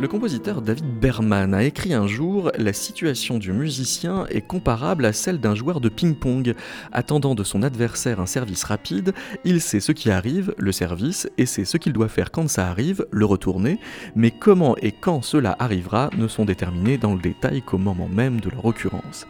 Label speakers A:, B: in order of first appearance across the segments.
A: Le compositeur David Berman a écrit un jour La situation du musicien est comparable à celle d'un joueur de ping-pong. Attendant de son adversaire un service rapide, il sait ce qui arrive, le service, et sait ce qu'il doit faire quand ça arrive, le retourner, mais comment et quand cela arrivera ne sont déterminés dans le détail qu'au moment même de leur occurrence.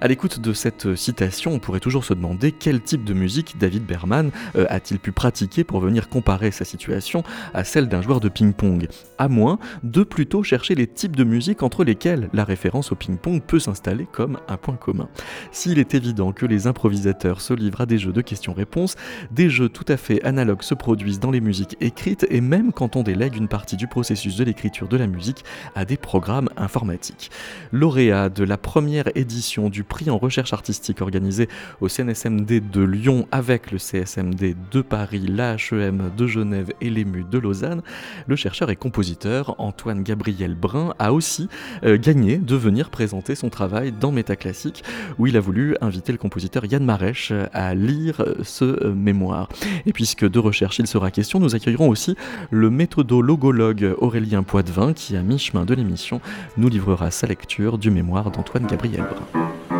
A: À l'écoute de cette citation, on pourrait toujours se demander quel type de musique David Berman euh, a-t-il pu pratiquer pour venir comparer sa situation à celle d'un joueur de ping-pong, à moins de plutôt chercher les types de musique entre lesquels la référence au ping-pong peut s'installer comme un point commun. S'il est évident que les improvisateurs se livrent à des jeux de questions-réponses, des jeux tout à fait analogues se produisent dans les musiques écrites et même quand on délègue une partie du processus de l'écriture de la musique à des programmes informatiques. Lauréat de la première édition du prix en recherche artistique organisé au CNSMD de Lyon avec le CSMD de Paris, l'AHEM de Genève et l'EMU de Lausanne, le chercheur et compositeur Antoine Gabriel Brun a aussi euh, gagné de venir présenter son travail dans Métaclassique où il a voulu inviter le compositeur Yann Marèche à lire ce euh, mémoire. Et puisque de recherche il sera question, nous accueillerons aussi le méthodologologue Aurélien Poitvin qui, à mi-chemin de l'émission, nous livrera sa lecture du mémoire d'Antoine Gabriel Brun.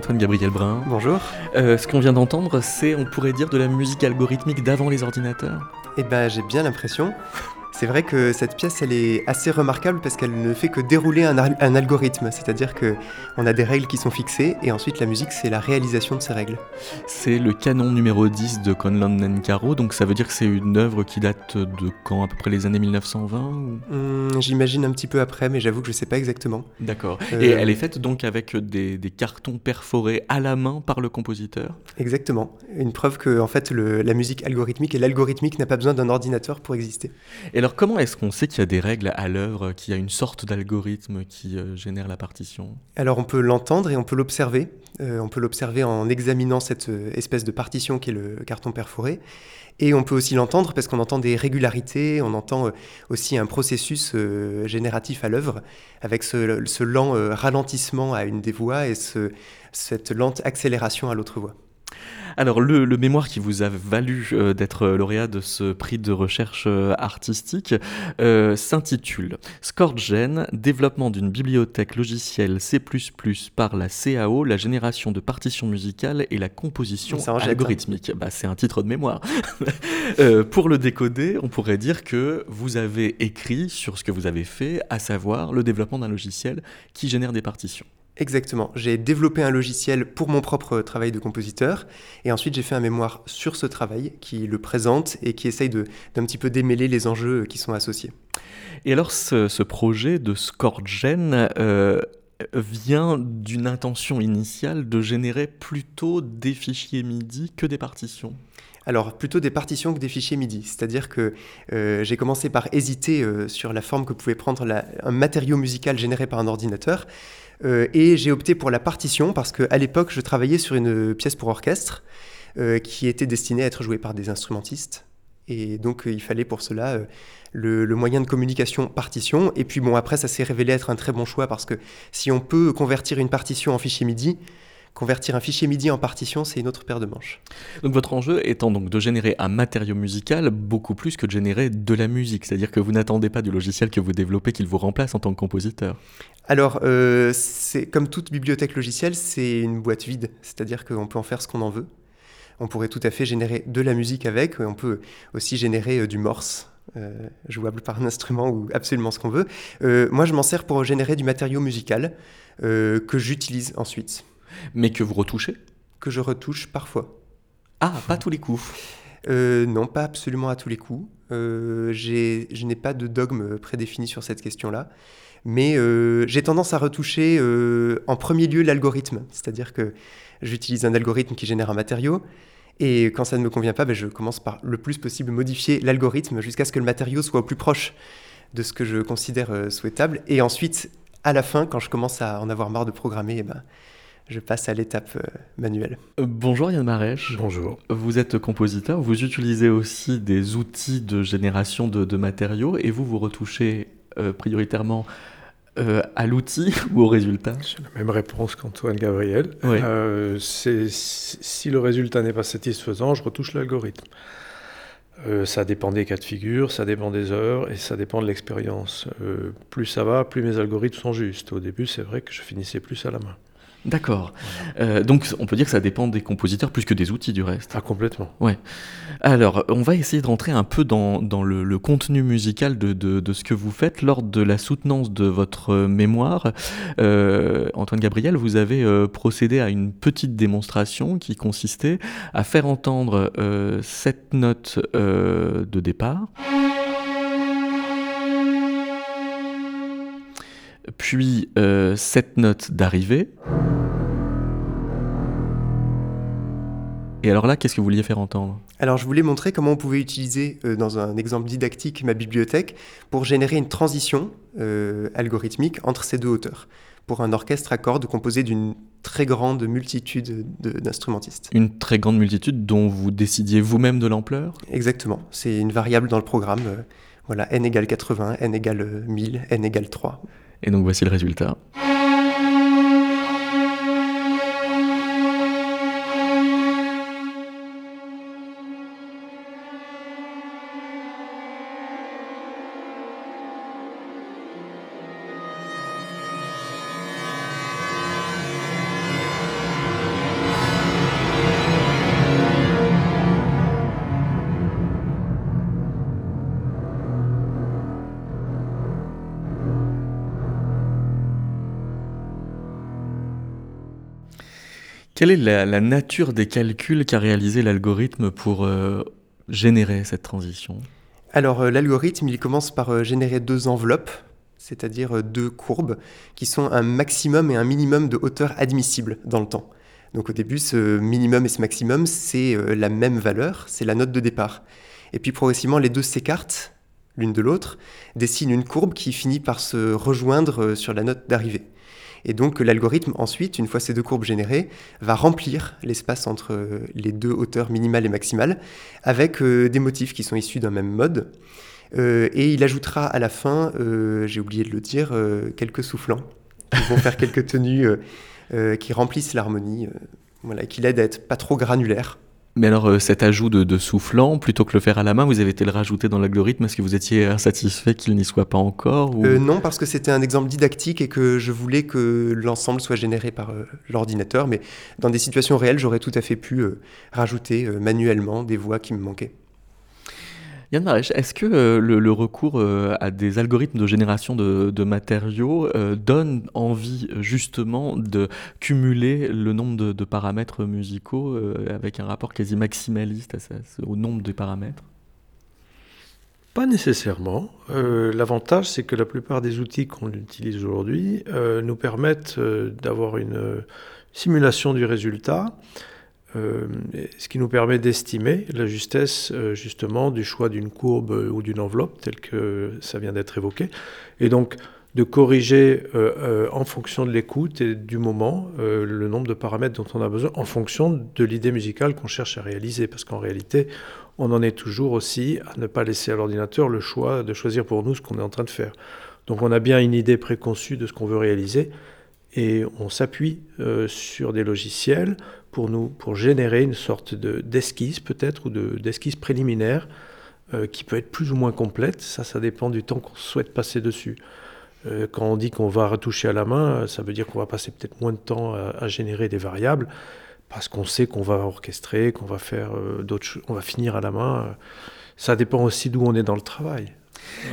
A: Antoine Gabriel Brun.
B: Bonjour.
A: Euh, ce qu'on vient d'entendre, c'est, on pourrait dire, de la musique algorithmique d'avant les ordinateurs
B: Eh ben, j'ai bien l'impression. C'est vrai que cette pièce, elle est assez remarquable parce qu'elle ne fait que dérouler un, algorithme, c'est-à-dire que on a des règles qui sont fixées et ensuite la musique, c'est la réalisation de ces règles.
A: C'est le canon numéro 10 de Conlon Nenkaro, donc ça veut dire que c'est une œuvre qui date de quand, à peu près les années 1920
B: hum, J'imagine un petit peu après, mais j'avoue que je ne sais pas exactement.
A: D'accord. Euh, et elle est faite donc avec des, cartons perforés à la main par le compositeur?
B: Exactement. Une preuve que en fait la musique algorithmique et l'algorithmique n'a pas besoin d'un ordinateur pour exister.
A: Et alors comment est-ce qu'on sait qu'il y a des règles à l'œuvre, qu'il y a une sorte d'algorithme qui euh, génère la partition?
B: Alors on peut l'entendre et on peut l'observer. Euh, on peut l'observer en examinant cette euh, espèce de partition qui est le carton perforé. Et on peut aussi l'entendre parce qu'on entend des régularités, on entend aussi un processus génératif à l'œuvre, avec ce, lent ralentissement à une des voix et cette lente accélération à l'autre voix.
A: Alors, le, mémoire qui vous a valu euh, d'être lauréat de ce prix de recherche euh, artistique euh, s'intitule ScoreGen, développement d'une bibliothèque logicielle C++ par la CAO, la génération de partitions musicales et la composition algorithmique. Bah, c'est un titre de mémoire. pour le décoder, on pourrait dire que vous avez écrit sur ce que vous avez fait, à savoir le développement d'un logiciel qui génère des partitions.
B: Exactement. J'ai développé un logiciel pour mon propre travail de compositeur et ensuite j'ai fait un mémoire sur ce travail qui le présente et qui essaye d'un petit peu démêler les enjeux qui sont associés.
A: Et alors ce, projet de ScoreGen euh, vient d'une intention initiale de générer plutôt des fichiers MIDI que des partitions?
B: Alors plutôt des partitions que des fichiers MIDI, c'est-à-dire que euh, j'ai commencé par hésiter euh, sur la forme que pouvait prendre un matériau musical généré par un ordinateur, euh, et j'ai opté pour la partition parce qu'à l'époque, je travaillais sur une pièce pour orchestre euh, qui était destinée à être jouée par des instrumentistes. Et donc, euh, il fallait pour cela le, moyen de communication partition. Et puis, bon, après, ça s'est révélé être un très bon choix parce que si on peut convertir une partition en fichier MIDI, Convertir un fichier MIDI en partition, c'est une autre paire de manches.
A: Donc votre enjeu étant donc de générer un matériau musical beaucoup plus que de générer de la musique, c'est-à-dire que vous n'attendez pas du logiciel que vous développez qu'il vous remplace en tant que compositeur.
B: Alors, euh, c'est comme toute bibliothèque logicielle, c'est une boîte vide, c'est-à-dire qu'on peut en faire ce qu'on en veut. On pourrait tout à fait générer de la musique avec, on peut aussi générer euh, du morse, euh, jouable par un instrument ou absolument ce qu'on veut. moi, je m'en sers pour générer du matériau musical que j'utilise ensuite.
A: Mais que vous retouchez
B: Que je retouche parfois.
A: Ah, pas tous les coups
B: euh, Non, pas absolument à tous les coups. Euh, je n'ai pas de dogme prédéfini sur cette question-là. Mais euh, j'ai tendance à retoucher en premier lieu l'algorithme. C'est-à-dire que j'utilise un algorithme qui génère un matériau. Et quand ça ne me convient pas, ben, je commence par le plus possible modifier l'algorithme jusqu'à ce que le matériau soit au plus proche de ce que je considère souhaitable. Et ensuite, à la fin, quand je commence à en avoir marre de programmer, eh ben, je passe à l'étape euh, manuelle.
A: Euh, bonjour Yann Marèche.
C: Bonjour.
A: Vous êtes compositeur, vous utilisez aussi des outils de génération de, matériaux et vous vous retouchez euh, prioritairement à l'outil ou au résultat?
C: J'ai la même réponse qu'Antoine Gabriel. si le résultat n'est pas satisfaisant, je retouche l'algorithme. ça dépend des cas de figure, ça dépend des heures et ça dépend de l'expérience. plus ça va, plus mes algorithmes sont justes. Au début, c'est vrai que je finissais plus à la main.
A: D'accord. Euh, donc on peut dire que ça dépend des compositeurs plus que des outils du reste.
C: Ah complètement.
A: Ouais. Alors on va essayer de rentrer un peu dans, dans le, contenu musical de, de, de, ce que vous faites lors de la soutenance de votre mémoire. Euh, Antoine Gabriel, vous avez euh, procédé à une petite démonstration qui consistait à faire entendre cette note de départ. Puis euh, cette note d'arrivée. Et alors là, qu'est-ce que vous vouliez faire entendre?
B: Alors je voulais montrer comment on pouvait utiliser, euh, dans un exemple didactique, ma bibliothèque pour générer une transition euh, algorithmique entre ces deux hauteurs, pour un orchestre à cordes composé d'une très grande multitude d'instrumentistes.
A: Une très grande multitude dont vous décidiez vous-même de l'ampleur?
B: Exactement, c'est une variable dans le programme. voilà, n égale 80, n égale 1000, n égale 3.
A: Et donc voici le résultat. Quelle est la, nature des calculs qu'a réalisé l'algorithme pour euh, générer cette transition?
B: Alors euh, l'algorithme, il commence par euh, générer deux enveloppes, c'est-à-dire deux courbes, qui sont un maximum et un minimum de hauteur admissible dans le temps. Donc au début, ce minimum et ce maximum, c'est la même valeur, c'est la note de départ. Et puis progressivement, les deux s'écartent l'une de l'autre, dessinent une courbe qui finit par se rejoindre sur la note d'arrivée. Et donc l'algorithme, ensuite, une fois ces deux courbes générées, va remplir l'espace entre euh, les deux hauteurs minimales et maximales avec euh, des motifs qui sont issus d'un même mode. Euh, et il ajoutera à la fin, j'ai oublié de le dire, quelques soufflants qui vont faire quelques tenues qui remplissent l'harmonie, voilà, qui l'aident à être pas trop granulaire.
A: Mais alors, euh, cet ajout de, soufflant, plutôt que le faire à la main, vous avez été le rajouter dans l'algorithme? Est-ce que vous étiez insatisfait qu'il n'y soit pas encore
B: euh, Non, parce que c'était un exemple didactique et que je voulais que l'ensemble soit généré par euh, l'ordinateur. Mais dans des situations réelles, j'aurais tout à fait pu rajouter manuellement des voix qui me manquaient.
A: Yann Marèche, est-ce que euh, le, recours euh, à des algorithmes de génération de, matériaux euh, donne envie justement de cumuler le nombre de, paramètres musicaux avec un rapport quasi maximaliste au nombre de paramètres?
C: Pas nécessairement. L'avantage, c'est que la plupart des outils qu'on utilise aujourd'hui nous permettent d'avoir une simulation du résultat euh, ce qui nous permet d'estimer la justesse euh, justement du choix d'une courbe euh, ou d'une enveloppe telle que ça vient d'être évoqué, et donc de corriger en fonction de l'écoute et du moment le nombre de paramètres dont on a besoin en fonction de l'idée musicale qu'on cherche à réaliser, parce qu'en réalité on en est toujours aussi à ne pas laisser à l'ordinateur le choix de choisir pour nous ce qu'on est en train de faire. Donc on a bien une idée préconçue de ce qu'on veut réaliser, et on s'appuie sur des logiciels pour, nous, pour générer une sorte d'esquisse peut-être ou d'esquisse préliminaire qui peut être plus ou moins complète. Ça, ça dépend du temps qu'on souhaite passer dessus. quand on dit qu'on va retoucher à la main, ça veut dire qu'on va passer peut-être moins de temps à générer des variables parce qu'on sait qu'on va orchestrer, qu'on va faire euh, d'autres on va finir à la main. Ça dépend aussi d'où on est dans le travail.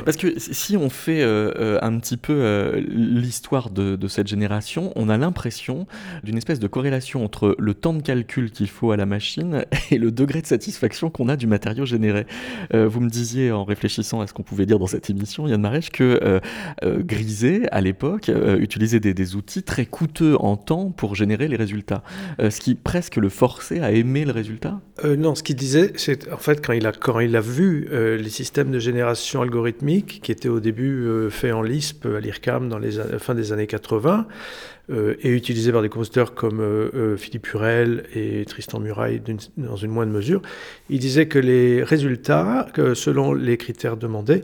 A: Parce que si on fait euh, euh, un petit peu euh, l'histoire de, cette génération, on a l'impression d'une espèce de corrélation entre le temps de calcul qu'il faut à la machine et le degré de satisfaction qu'on a du matériau généré. vous me disiez en réfléchissant à ce qu'on pouvait dire dans cette émission, Yann Marèche, que Grisé, à l'époque, utilisait des, des, outils très coûteux en temps pour générer les résultats. ce qui presque le forçait à aimer le résultat?
C: Non, ce qu'il disait, c'est en fait quand il a, quand il a vu les systèmes de génération algorithmique algorithmique qui était au début euh, fait en Lisp à l'IRCAM dans les fin des années 80 euh, et utilisé par des compositeurs comme euh, Philippe Hurel et Tristan Muraille dans une moindre mesure. Il disait que les résultats, selon les critères demandés,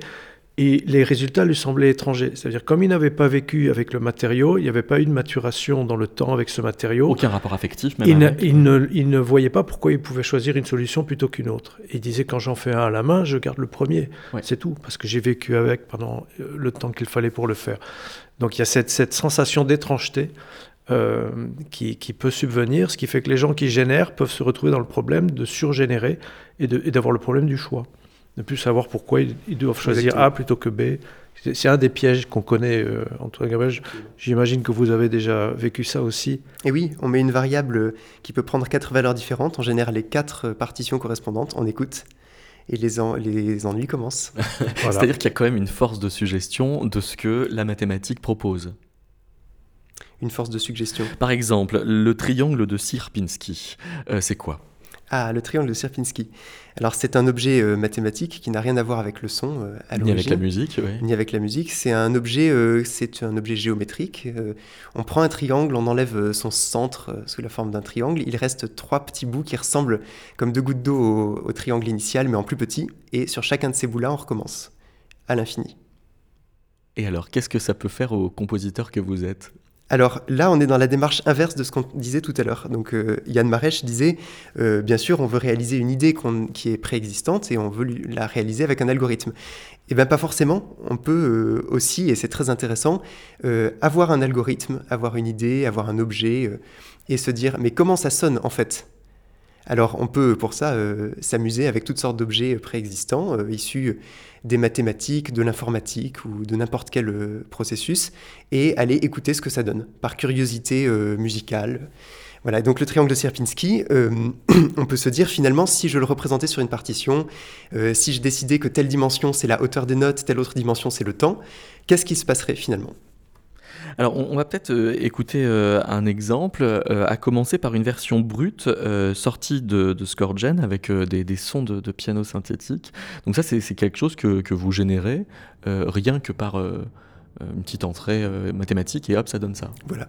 C: et les résultats lui semblaient étrangers. C'est-à-dire, comme il n'avait pas vécu avec le matériau, il n'y avait pas eu de maturation dans le temps avec ce matériau.
A: Aucun rapport affectif, même.
C: Il, ne, il, ne, il ne, voyait pas pourquoi il pouvait choisir une solution plutôt qu'une autre. Il disait, quand j'en fais un à la main, je garde le premier. C'est tout, parce que j'ai vécu avec pendant euh, le temps qu'il fallait pour le faire. Donc il y a cette, cette sensation d'étrangeté euh, qui, qui, peut subvenir, ce qui fait que les gens qui génèrent peuvent se retrouver dans le problème de surgénérer et d'avoir le problème du choix ne plus savoir pourquoi ils, doivent choisir A plutôt que B. C'est un des pièges qu'on connaît, euh, Antoine Gabriel. J'imagine que vous avez déjà vécu ça aussi.
B: Et oui, on met une variable qui peut prendre quatre valeurs différentes. On génère les quatre partitions correspondantes, on écoute, et les, les ennuis commencent.
A: C'est-à-dire qu'il y a quand même une force de suggestion de ce que la mathématique propose.
B: Une force de suggestion.
A: Par exemple, le triangle de Sierpinski, euh, c'est quoi?
B: Ah, le triangle de Sierpinski. Alors, c'est un objet euh, mathématique qui n'a rien à voir avec le son euh, à
A: Ni avec la musique, oui.
B: Ni avec la musique. C'est un objet, euh, c'est un objet géométrique. on prend un triangle, on enlève son centre sous la forme d'un triangle. Il reste trois petits bouts qui ressemblent comme deux gouttes d'eau au, au triangle initial, mais en plus petit. Et sur chacun de ces bouts-là, on recommence à l'infini.
A: Et alors, qu'est-ce que ça peut faire au compositeur que vous êtes?
B: Alors là, on est dans la démarche inverse de ce qu'on disait tout à l'heure. Donc euh, Yann Marèche disait, euh, bien sûr, on veut réaliser une idée qui est préexistante et on veut la réaliser avec un algorithme. Eh bien pas forcément, on peut euh, aussi, et c'est très intéressant, avoir un algorithme, avoir une idée, avoir un objet, et se dire, mais comment ça sonne en fait? Alors on peut pour ça s'amuser avec toutes sortes d'objets préexistants, issus des mathématiques, de l'informatique ou de n'importe quel euh, processus et aller écouter ce que ça donne par curiosité euh, musicale. Voilà, donc le triangle de Sierpinski, euh, on peut se dire finalement, si je le représentais sur une partition, si je décidais que telle dimension c'est la hauteur des notes, telle autre dimension c'est le temps, qu'est-ce qui se passerait finalement?
A: Alors, on, va peut-être euh, écouter euh, un exemple, euh, à commencer par une version brute sortie de, de ScoreGen avec des, sons de, piano synthétique. Donc ça, c'est quelque chose que, que vous générez rien que par une petite entrée mathématique et hop, ça donne ça.
B: Voilà.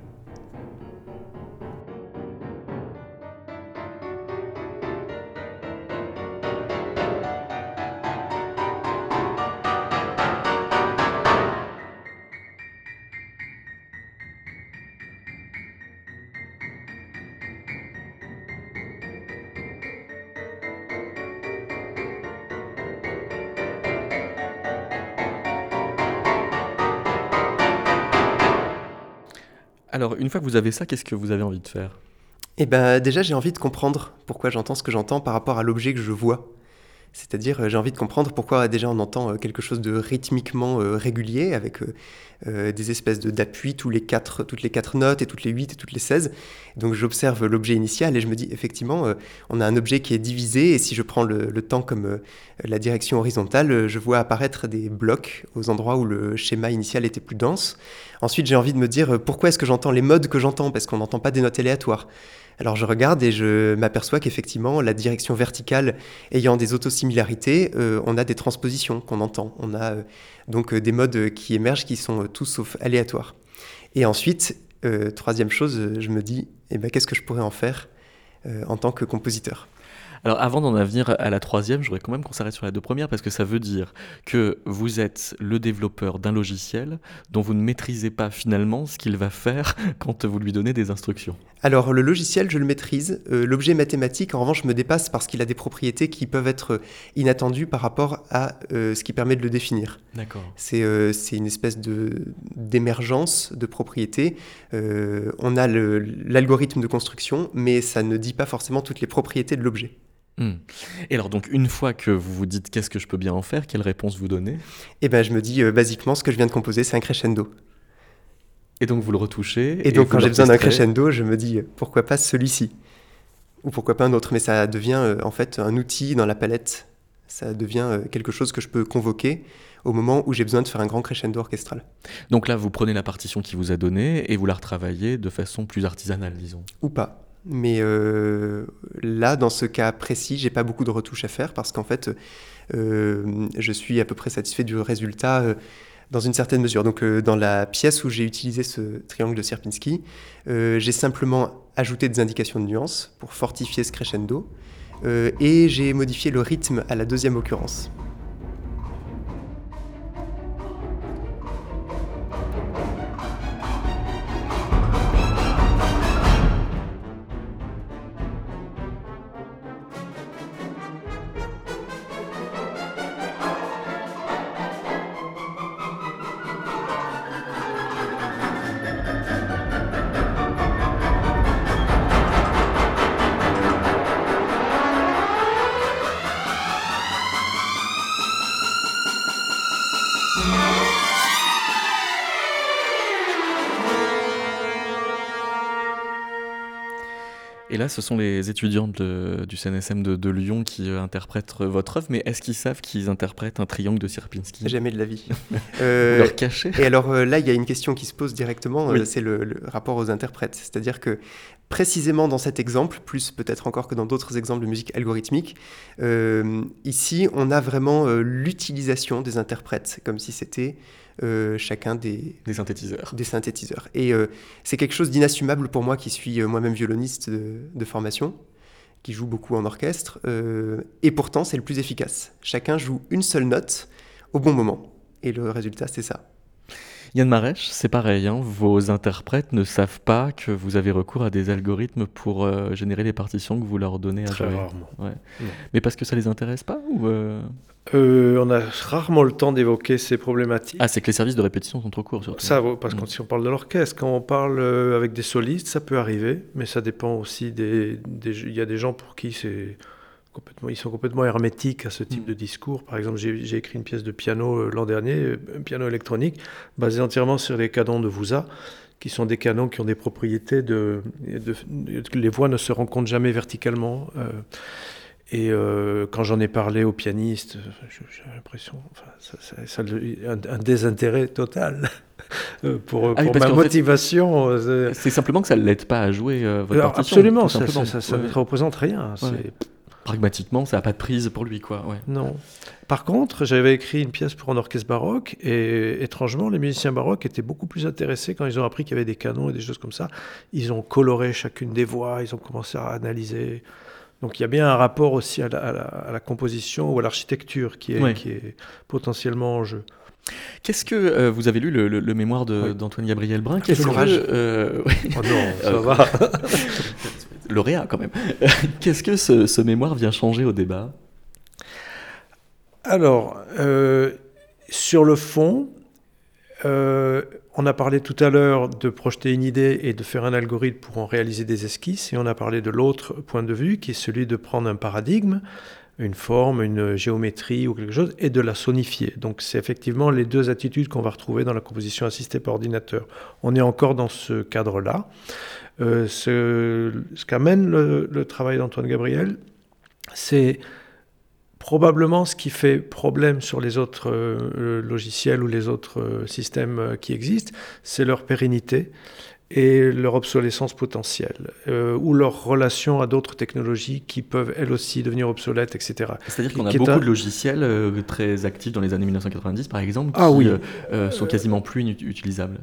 A: Que vous avez ça, qu'est-ce que vous avez envie de faire?
B: Eh ben, déjà, j'ai envie de comprendre pourquoi j'entends ce que j'entends par rapport à l'objet que je vois. C'est-à-dire, euh, j'ai envie de comprendre pourquoi déjà on entend euh, quelque chose de rythmiquement euh, régulier, avec des espèces d'appui les quatre, toutes les quatre notes, et toutes les huit et toutes les 16. Donc j'observe l'objet initial et je me dis, effectivement, on a un objet qui est divisé, et si je prends le temps comme la direction horizontale, je vois apparaître des blocs aux endroits où le schéma initial était plus dense. Ensuite, j'ai envie de me dire, pourquoi est-ce que j'entends les modes que j'entends? Parce qu'on n'entend pas des notes aléatoires. Alors je regarde et je m'aperçois qu'effectivement, la direction verticale ayant des autosimilarités, euh, on a des transpositions qu'on entend. On a euh, donc euh, des modes qui émergent qui sont tous sauf aléatoires. Et ensuite, troisième chose, je me dis, eh ben, qu'est-ce que je pourrais en faire en tant que compositeur?
A: Alors avant d'en venir à la troisième, je voudrais quand même qu'on s'arrête sur la deux premières parce que ça veut dire que vous êtes le développeur d'un logiciel dont vous ne maîtrisez pas finalement ce qu'il va faire quand vous lui donnez des instructions.
B: Alors le logiciel, je le maîtrise. Euh, l'objet mathématique, en revanche, me dépasse parce qu'il a des propriétés qui peuvent être inattendues par rapport à euh, ce qui permet de le définir.
A: D'accord.
B: C'est euh, une espèce d'émergence de, propriétés. on a l'algorithme de construction, mais ça ne dit pas forcément toutes les propriétés de l'objet.
A: Hmm. Et alors donc une fois que vous vous dites qu'est-ce que je peux bien en faire, quelle réponse vous donnez?
B: Eh ben je me dis basiquement ce que je viens de composer c'est un crescendo.
A: Et donc vous le retouchez.
B: Et, donc quand j'ai besoin d'un crescendo, je me dis pourquoi pas celui-ci? Ou pourquoi pas un autre. Mais ça devient euh, en fait un outil dans la palette. Ça devient euh, quelque chose que je peux convoquer au moment où j'ai besoin de faire un grand crescendo orchestral.
A: Donc là, vous prenez la partition qui vous a donnée et vous la retravaillez de façon plus artisanale, disons.
B: Ou pas. Mais euh, là, dans ce cas précis, j'ai pas beaucoup de retouches à faire parce qu'en fait, je suis à peu près satisfait du résultat dans une certaine mesure. Donc euh, dans la pièce où j'ai utilisé ce triangle de Sierpinski, euh, j'ai simplement ajouté des indications de nuances pour fortifier ce crescendo euh, et j'ai modifié le rythme à la deuxième occurrence.
A: Là, ce sont les étudiants du CNSM de, Lyon qui euh, interprètent votre œuvre, mais est-ce qu'ils savent qu'ils interprètent un triangle de Sierpinski?
B: Jamais de la vie.
A: euh, leur cacher
B: Et alors euh, là, il y a une question qui se pose directement, euh, c'est le, rapport aux interprètes. C'est-à-dire que précisément dans cet exemple, plus peut-être encore que dans d'autres exemples de musique algorithmique, ici, on a vraiment l'utilisation des interprètes, comme si c'était euh, chacun des,
A: des synthétiseurs.
B: Des synthétiseurs. Et euh, c'est quelque chose d'inassumable pour moi qui suis euh, moi-même violoniste de, formation, qui joue beaucoup en orchestre. et pourtant, c'est le plus efficace. Chacun joue une seule note au bon moment. Et le résultat, c'est ça.
A: Yann Marèche, c'est pareil, hein. vos interprètes ne savent pas que vous avez recours à des algorithmes pour générer les partitions que vous leur donnez à
C: Très
A: jouer.
C: rarement.
A: Mais parce que ça les intéresse pas ou
C: euh, on a rarement le temps d'évoquer ces problématiques.
A: Ah, c'est que les services de répétition sont trop courts, surtout.
C: Ça, parce que mm. si on parle de l'orchestre, quand on parle euh, avec des solistes, ça peut arriver, mais ça dépend aussi des. Il y a des gens pour qui c'est complètement, ils sont complètement hermétiques à ce type mm. de discours. Par exemple, j'ai écrit une pièce de piano euh, l'an dernier, un piano électronique, basé entièrement sur les canons de Vouza qui sont des canons qui ont des propriétés de, les voix ne se rencontrent jamais verticalement. Et euh, quand j'en ai parlé au pianiste, j'ai l'impression, enfin, ça, ça, un, désintérêt total euh, pour, ah ma motivation.
A: Euh, c'est simplement que ça ne l'aide pas à jouer votre partition.
C: Absolument, ça, ne représente rien.
A: Pragmatiquement, ça n'a pas de prise pour lui, quoi.
C: Non. Par contre, j'avais écrit une pièce pour un orchestre baroque et étrangement, les musiciens baroques étaient beaucoup plus intéressés quand ils ont appris qu'il y avait des canons et des choses comme ça. Ils ont coloré chacune des voix, ils ont commencé à analyser. Donc il y a bien un rapport aussi à la, composition ou à l'architecture qui est, qui est potentiellement en jeu.
A: Qu'est-ce que euh, vous avez lu le, mémoire d'Antoine Gabriel Brun?
B: Quel courage
A: euh,
C: Oh non, ça va.
A: Lauréat quand même. Qu'est-ce que ce, mémoire vient changer au débat?
C: Alors, euh, sur le fond, on a parlé tout à l'heure de projeter une idée et de faire un algorithme pour en réaliser des esquisses, et on a parlé de l'autre point de vue, qui est celui de prendre un paradigme, une forme, une géométrie ou quelque chose, et de la sonifier. Donc c'est effectivement les deux attitudes qu'on va retrouver dans la composition assistée par ordinateur. On est encore dans ce cadre-là. Euh, ce, qu'amène le travail d'Antoine Gabriel, c'est Probablement, ce qui fait problème sur les autres euh, logiciels ou les autres euh, systèmes qui existent, c'est leur pérennité et leur obsolescence potentielle, ou leur relation à d'autres technologies qui peuvent elles aussi devenir obsolètes, etc.
A: C'est-à-dire qu'on a beaucoup de logiciels très actifs dans les années 1990, par exemple,
C: ah,
A: qui
C: oui.
A: sont quasiment plus utilisables.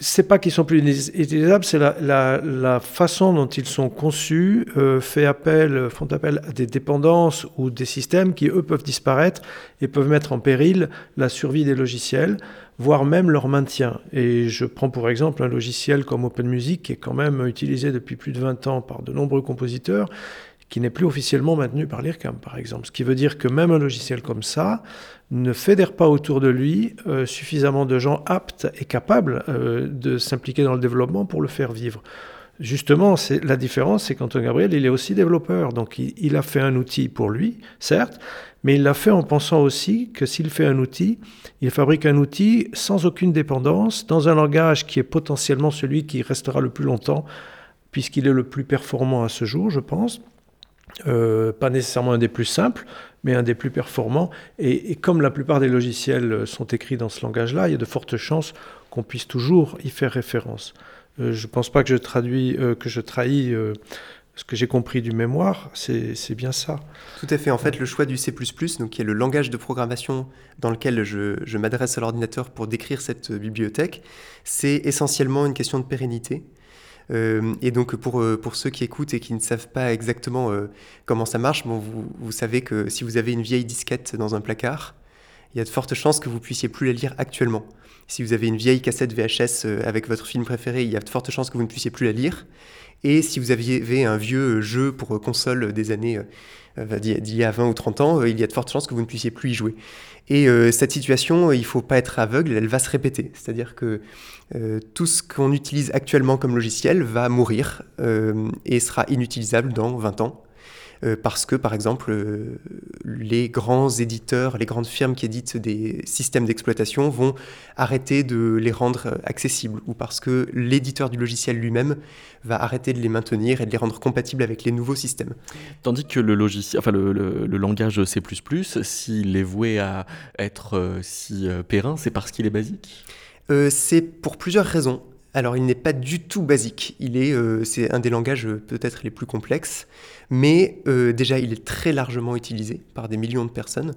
C: c'est pas qu'ils sont plus utilisables, c'est la, façon dont ils sont conçus euh, fait appel, font appel à des dépendances ou des systèmes qui, eux, peuvent disparaître et peuvent mettre en péril la survie des logiciels, voire même leur maintien. Et je prends pour exemple un logiciel comme OpenMusic, qui est quand même utilisé depuis plus de 20 ans par de nombreux compositeurs, qui n'est plus officiellement maintenu par l'IRCAM, par exemple. Ce qui veut dire que même un logiciel comme ça ne fédère pas autour de lui euh, suffisamment de gens aptes et capables euh, de s'impliquer dans le développement pour le faire vivre. Justement, la différence, c'est qu'Antoine Gabriel, il est aussi développeur, donc il, a fait un outil pour lui, certes, mais il l'a fait en pensant aussi que s'il fait un outil, il fabrique un outil sans aucune dépendance, dans un langage qui est potentiellement celui qui restera le plus longtemps, puisqu'il est le plus performant à ce jour, je pense. Euh, pas nécessairement un des plus simples, mais un des plus performants. Et, comme la plupart des logiciels sont écrits dans ce langage-là, il y a de fortes chances qu'on puisse toujours y faire référence. Euh, je ne pense pas que je traduis, euh, que je trahis ce que j'ai compris du mémoire, c'est bien ça.
B: Tout à fait. En fait, le choix du C++, donc, qui est le langage de programmation dans lequel je, m'adresse à l'ordinateur pour décrire cette bibliothèque, c'est essentiellement une question de pérennité. Euh, et donc pour, euh, pour ceux qui écoutent et qui ne savent pas exactement euh, comment ça marche, vous, savez que si vous avez une vieille disquette dans un placard, il y a de fortes chances que vous puissiez plus la lire actuellement. Si vous avez une vieille cassette VHS avec votre film préféré, il y a de fortes chances que vous ne puissiez plus la lire. Et si vous aviez un vieux jeu pour console des années d'il y a 20 ou 30 ans, il y a de fortes chances que vous ne puissiez plus y jouer. Et euh, cette situation, il ne faut pas être aveugle, elle va se répéter. C'est-à-dire que euh, tout ce qu'on utilise actuellement comme logiciel va mourir euh, et sera inutilisable dans 20 ans. Euh, parce que, par exemple, euh, les grands éditeurs, les grandes firmes qui éditent des systèmes d'exploitation vont arrêter de les rendre accessibles, ou parce que l'éditeur du logiciel lui-même va arrêter de les maintenir et de les rendre compatibles avec les nouveaux systèmes.
A: Tandis que le, logiciel, enfin le, le, langage C++, s'il est voué à être euh, si périn, c'est parce qu'il est basique?
B: C'est pour plusieurs raisons. Alors, il n'est pas du tout basique. Est, c'est un des langages peut-être les plus complexes mais euh, déjà il est très largement utilisé par des millions de personnes,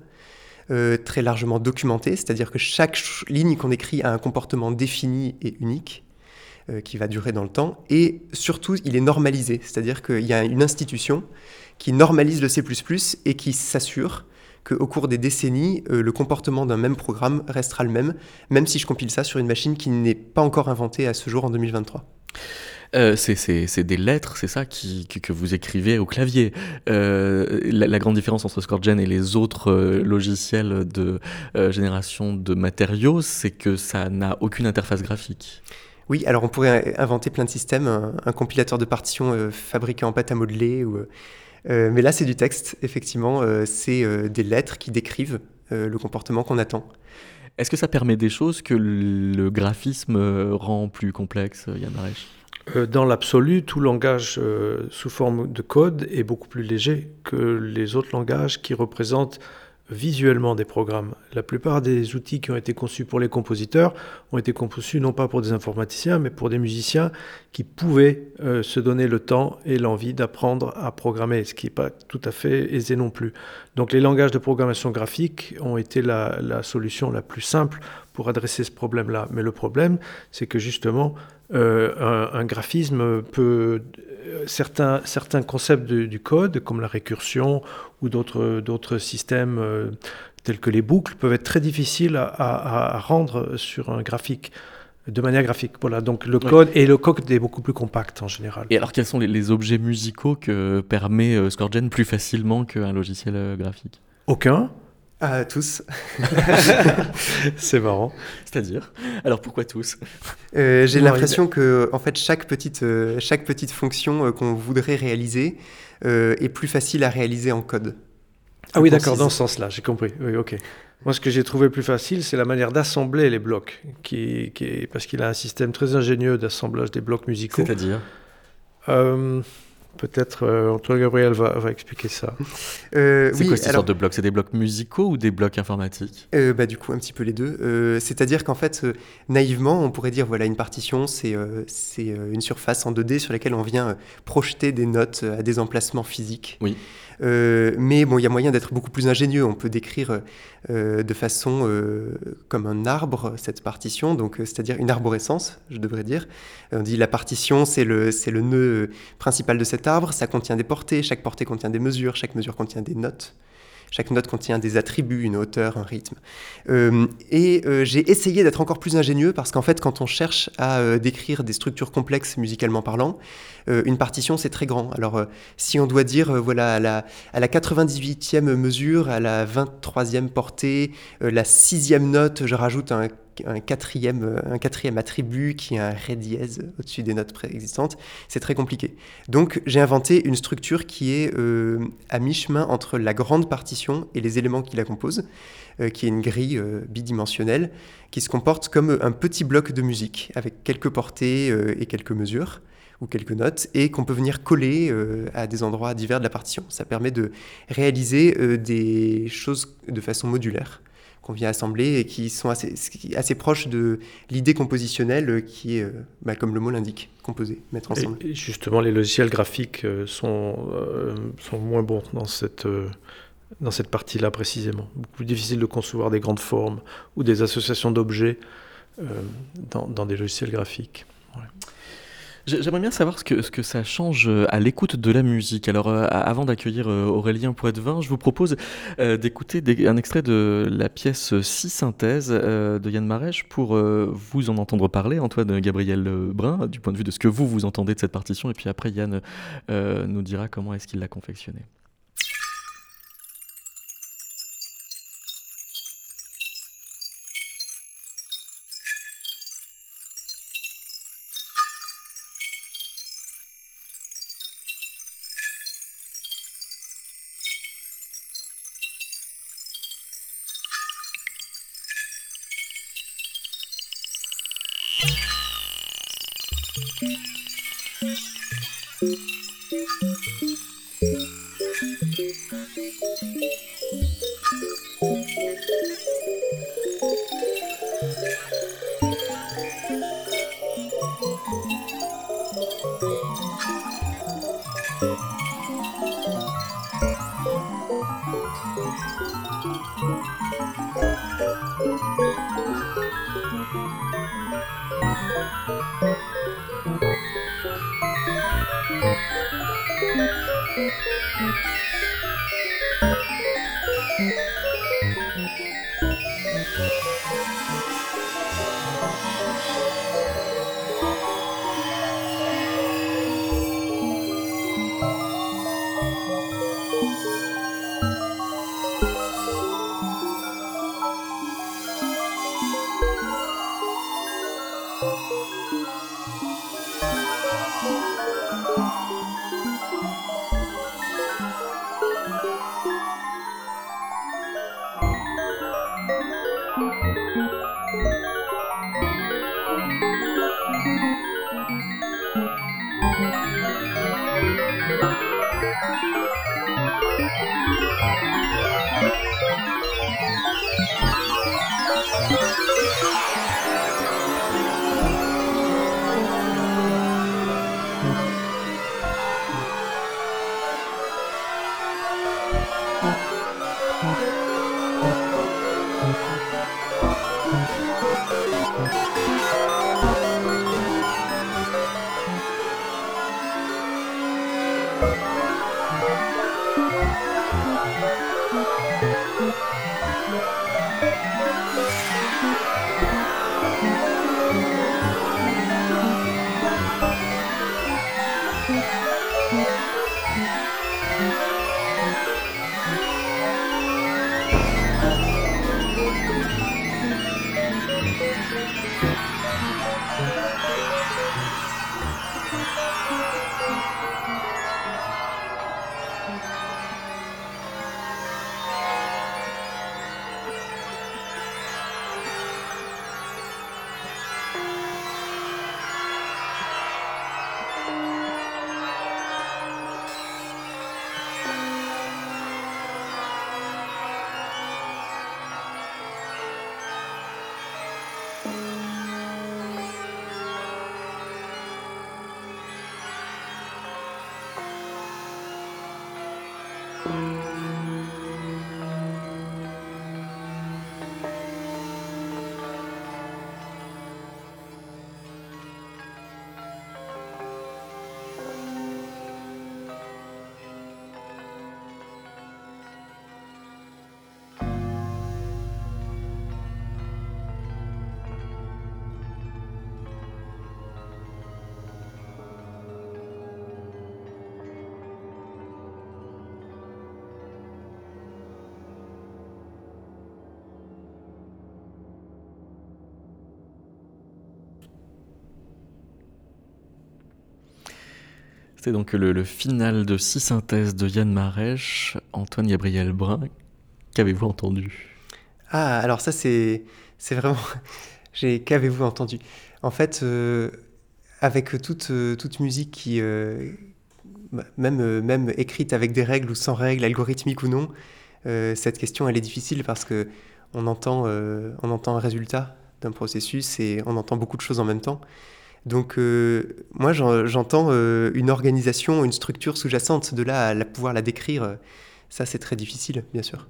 B: euh, très largement documenté, c'est-à-dire que chaque ligne qu'on écrit a un comportement défini et unique euh, qui va durer dans le temps, et surtout il est normalisé, c'est-à-dire qu'il y a une institution qui normalise le C ⁇ et qui s'assure qu'au cours des décennies, le comportement d'un même programme restera le même, même si je compile ça sur une machine qui n'est pas encore inventée à ce jour en 2023.
A: Euh, c'est des lettres, c'est ça qui, que vous écrivez au clavier. Euh, la, grande différence entre ScoreGen et les autres euh, logiciels de génération de matériaux, c'est que ça n'a aucune interface graphique.
B: Oui, alors on pourrait inventer plein de systèmes, un, compilateur de partitions fabriqué en pâte à modeler. Ou, mais là, c'est du texte, effectivement. c'est des lettres qui décrivent le comportement qu'on attend.
A: Est-ce que ça permet des choses que le graphisme rend plus complexe, Yann Arèche
C: euh, dans l'absolu, tout langage euh, sous forme de code est beaucoup plus léger que les autres langages qui représentent visuellement des programmes. La plupart des outils qui ont été conçus pour les compositeurs ont été conçus non pas pour des informaticiens, mais pour des musiciens qui pouvaient euh, se donner le temps et l'envie d'apprendre à programmer, ce qui n'est pas tout à fait aisé non plus. Donc les langages de programmation graphique ont été la, solution la plus simple pour adresser ce problème-là. Mais le problème, c'est que justement, euh, un, graphisme peut... Euh, certains, certains concepts du code, comme la récursion ou d'autres systèmes euh, tels que les boucles, peuvent être très difficiles à, rendre sur un graphique de manière graphique. Voilà, donc le code et le code est beaucoup plus compact en général.
A: Et alors quels sont les, objets musicaux que permet ScoreGen plus facilement qu'un logiciel graphique?
C: Aucun.
B: Ah, tous.
C: c'est marrant.
A: C'est-à-dire? Alors pourquoi tous?
B: Euh, J'ai l'impression que en fait chaque petite, euh, chaque petite fonction euh, qu'on voudrait réaliser est plus facile à réaliser en code.
C: Ah oui, d'accord, dans ce sens-là, j'ai compris. Oui, ok. Moi, ce que j'ai trouvé plus facile, c'est la manière d'assembler les blocs, qui, qui parce qu'il a un système très ingénieux d'assemblage des blocs musicaux.
A: C'est-à-dire?
C: Peut-être euh, Antoine Gabriel va, va expliquer ça.
A: Euh, c'est quoi cette sorte de blocs C'est des blocs musicaux ou des blocs informatiques?
B: Euh, bah, Du coup, un petit peu les deux. Euh, c'est-à-dire qu'en fait, naïvement, on pourrait dire voilà, une partition, c'est c'est une surface en 2D sur laquelle on vient projeter des notes à des emplacements physiques.
A: Oui.
B: Euh, mais bon, il y a moyen d'être beaucoup plus ingénieux. On peut décrire euh, de façon euh, comme un arbre cette partition, donc c'est-à-dire une arborescence, je devrais dire. On dit la partition, c'est le, c'est le nœud principal de cet arbre. Ça contient des portées. Chaque portée contient des mesures. Chaque mesure contient des notes. Chaque note contient des attributs, une hauteur, un rythme. Euh, et euh, j'ai essayé d'être encore plus ingénieux parce qu'en fait, quand on cherche à euh, décrire des structures complexes musicalement parlant, une partition, c'est très grand. Alors, si on doit dire, voilà, à la, à la 98e mesure, à la 23e portée, la sixième note, je rajoute un un quatrième, un quatrième attribut qui est un ré dièse au-dessus des notes préexistantes. C'est très compliqué. Donc j'ai inventé une structure qui est euh, à mi-chemin entre la grande partition et les éléments qui la composent, euh, qui est une grille euh, bidimensionnelle qui se comporte comme un petit bloc de musique avec quelques portées et quelques mesures ou quelques notes, et qu'on peut venir coller à des endroits divers de la partition. Ça permet de réaliser des choses de façon modulaire qu'on vient assembler et qui sont assez, assez proches de l'idée compositionnelle qui est, euh, bah, comme le mot l'indique, composer, mettre ensemble.
C: Et justement, les logiciels graphiques euh, sont, euh, sont moins bons dans cette, dans cette partie-là précisément. Beaucoup plus difficile de concevoir des grandes formes ou des associations d'objets dans, dans, des logiciels graphiques.
A: J'aimerais bien savoir ce que, ce que ça change euh, à l'écoute de la musique. Alors, euh, avant d'accueillir euh, Aurélien Poitvin, je vous propose d'écouter un extrait de la pièce Six synthèse de Yann Marèche pour vous en entendre parler, Antoine Gabriel Brun, du point de vue de ce que vous, vous entendez de cette partition. Et puis après, Yann nous dira comment est-ce qu'il l'a confectionnée. Bye. C'est donc le, final de six synthèses de Yann Marèche, Antoine Gabriel Brun. Qu'avez-vous entendu?
B: Ah, alors ça, c'est, c'est vraiment. Qu'avez-vous entendu? En fait, euh, avec toute, euh, toute musique qui. Euh, même, même écrite avec des règles ou sans règles, algorithmiques ou non, cette question, elle est difficile parce que on entend, on entend un résultat d'un processus et on entend beaucoup de choses en même temps. Donc euh, moi j'entends euh, une organisation, une structure sous-jacente, de là à pouvoir la décrire, ça c'est très difficile bien sûr.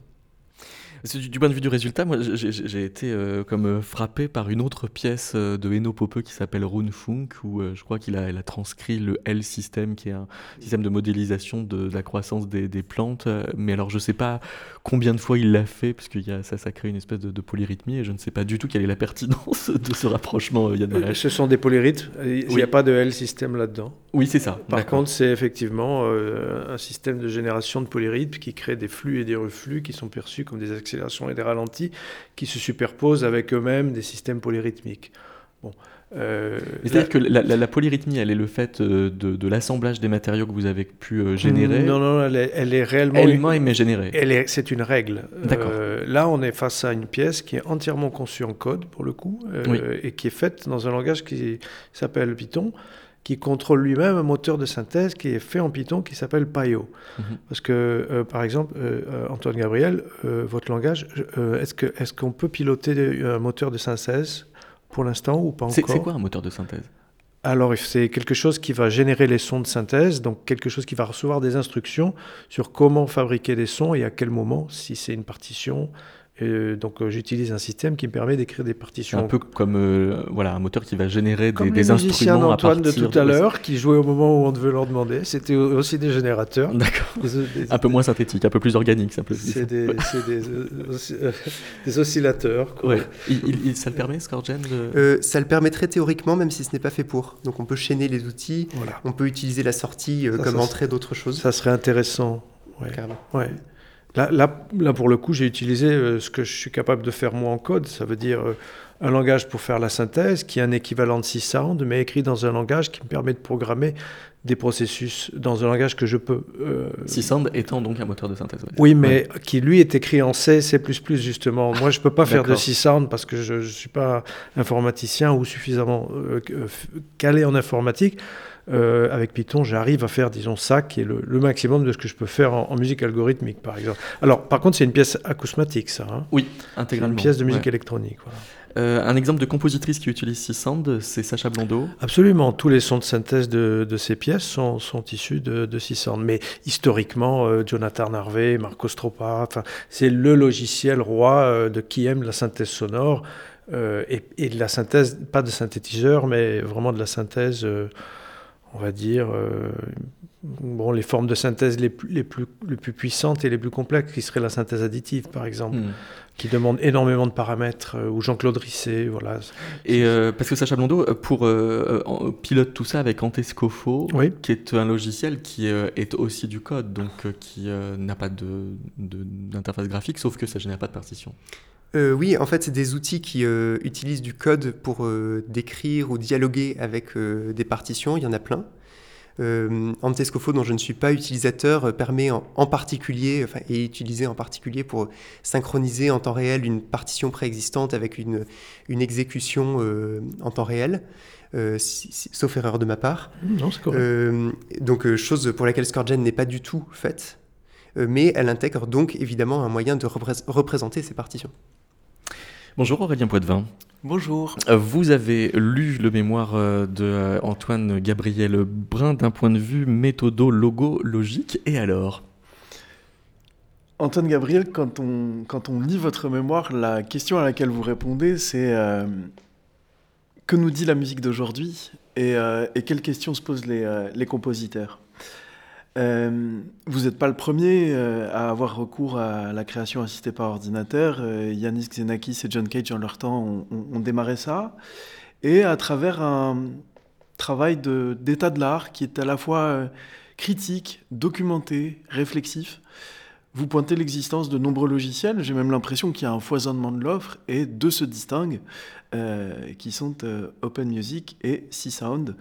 A: Du, point de vue du résultat, moi j'ai été euh, comme euh, frappé par une autre pièce euh, de Eno Pope qui s'appelle Runfunk, où je crois qu'il a, a, transcrit le L-système, qui est un système de modélisation de, la croissance des, plantes. Mais alors je ne sais pas combien de fois il l'a fait, parce que y a, ça, ça crée une espèce de, polyrythmie, et je ne sais pas du tout quelle est la pertinence de ce rapprochement, Yann
C: Ce sont des polyrythmes, il n'y a pas de L-système là-dedans.
A: Oui, c'est ça.
C: Par contre, c'est effectivement un système de génération de polyrythmes qui crée des flux et des reflux qui sont perçus comme des accélérations et des ralentis qui se superposent avec eux-mêmes des systèmes polyrythmiques.
A: Bon. Euh, C'est-à-dire que la, polyrythmie, elle est le fait euh, de, l'assemblage des matériaux que vous avez pu euh, générer
C: Non, non, elle est, elle est réellement...
A: Elle-même est générée.
C: C'est une règle. D'accord. là, on est face à une pièce qui est entièrement conçue en code, pour le coup, et qui est faite dans un langage qui s'appelle Python qui contrôle lui-même un moteur de synthèse qui est fait en Python qui s'appelle PyO. Mhm. Parce que, euh, par exemple, euh, euh, Antoine Gabriel, votre langage, est-ce qu'on est qu'on peut piloter un moteur de synthèse pour l'instant ou pas encore
A: C'est quoi un moteur de synthèse?
C: Alors, c'est quelque chose qui va générer les sons de synthèse, donc quelque chose qui va recevoir des instructions sur comment fabriquer les sons et à quel moment, si c'est une partition, donc euh, j'utilise un système qui me permet d'écrire des partitions.
A: Un peu comme euh, voilà, un moteur qui va générer
C: des,
A: des instruments
C: d'Antoine
A: à
C: partir de tout à l'heure, qui jouait au moment où on devait leur demander. C'était aussi des générateurs.
A: D'accord. Un peu moins synthétique, un peu plus organique.
C: C'est des, des, euh, des, oscillateurs.
A: Ouais. Il, ça le permet, Scorgen
B: Ça le permettrait théoriquement, même si ce n'est pas fait pour. Donc on peut chaîner les outils, voilà. on peut utiliser la sortie comme entrée d'autres choses.
C: Ça serait intéressant. Ouais. Ouais. Là, là, pour le coup, j'ai utilisé euh, ce que je suis capable de faire moi en code. Ça veut dire euh, un langage pour faire la synthèse, qui est un équivalent de Csound, mais écrit dans un langage qui me permet de programmer des processus dans un langage que je peux.
A: Euh... étant donc un moteur de synthèse.
C: Oui, mais qui lui est écrit en C, C++ justement. Moi, je ne peux pas faire de Csound parce que je ne suis pas informaticien ou suffisamment euh, calé en informatique. Euh, avec Python, j'arrive à faire, disons, ça qui est le, maximum de ce que je peux faire en, musique algorithmique, par exemple. Alors, par contre, c'est une pièce acousmatique, ça. Hein
A: oui, intégralement.
C: Une pièce de musique électronique.
A: Euh, un exemple de compositrice qui utilise Sysand, c'est Sacha Blondeau.
C: Absolument, tous les sons de synthèse de, ces pièces sont, issus de, de Sysand. Mais historiquement, euh, Jonathan Harvey, Marco Stropa, c'est le logiciel roi de qui aime la synthèse sonore et, et, de la synthèse, pas de synthétiseur, mais vraiment de la synthèse on va dire, euh, bon, les formes de synthèse les plus, les, plus, les plus puissantes et les plus complexes, qui seraient la synthèse additive, par exemple, hmm. qui demande énormément de paramètres, euh, ou Jean-Claude Risset, voilà.
A: Et euh, parce que Sacha Blondeau, pour pilote tout ça avec Antescofo, qui est un logiciel qui est aussi du code, donc qui n'a pas d'interface de, graphique, sauf que ça génère pas de partition.
B: Euh, oui, en fait, c'est des outils qui euh, utilisent du code pour euh, décrire ou dialoguer avec des partitions. Il y en a plein. Antescofo, dont je ne suis pas utilisateur, permet en, particulier, enfin, est utilisé en particulier pour synchroniser en temps réel une partition préexistante avec une, une exécution en temps réel. sauf erreur de ma part.
C: Non, c'est correct.
B: donc, chose pour laquelle ScoreGen n'est pas du tout faite, mais elle intègre donc évidemment un moyen de représenter ces partitions.
A: Bonjour Aurélien Poitvin.
D: Bonjour.
A: Euh, vous avez lu le mémoire euh, de euh, Antoine Gabriel Brun d'un point de vue méthodo-logo-logique. Et alors?
D: Antoine Gabriel, quand on, quand on lit votre mémoire, la question à laquelle vous répondez, c'est que nous dit la musique d'aujourd'hui? Et, et, quelles questions se posent les, les compositeurs? Euh, vous n'êtes pas le premier euh, à avoir recours à la création assistée par ordinateur. Euh, Yanis Xenakis et John Cage, en leur temps, ont, démarré ça. Et à travers un travail d'état de, l'art qui est à la fois critique, documenté, réflexif, Vous pointez l'existence de nombreux logiciels, j'ai même l'impression qu'il y a un foisonnement de l'offre et deux se distinguent, euh, qui sont euh, Open Music et C-Sound,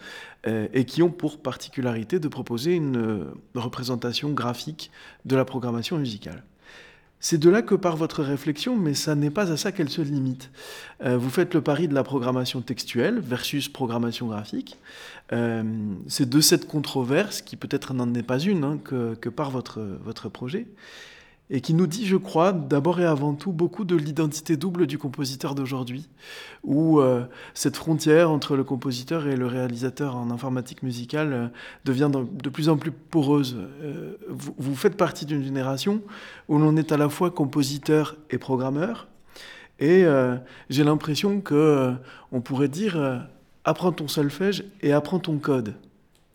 D: euh, et qui ont pour particularité de proposer une représentation graphique de la programmation musicale. C'est de là que part votre réflexion, mais ça n'est pas à ça qu'elle se limite. vous faites le pari de la programmation textuelle versus programmation graphique. c'est de cette controverse, qui peut-être n'en est pas une, hein, que, que, part votre, votre projet et qui nous dit, je crois, d'abord et avant tout, beaucoup de l'identité double du compositeur d'aujourd'hui, où euh, cette frontière entre le compositeur et le réalisateur en informatique musicale euh, devient de, plus en plus poreuse. Euh, vous, faites partie d'une génération où l'on est à la fois compositeur et programmeur, et j'ai l'impression que on pourrait dire apprends ton solfège et apprends ton code.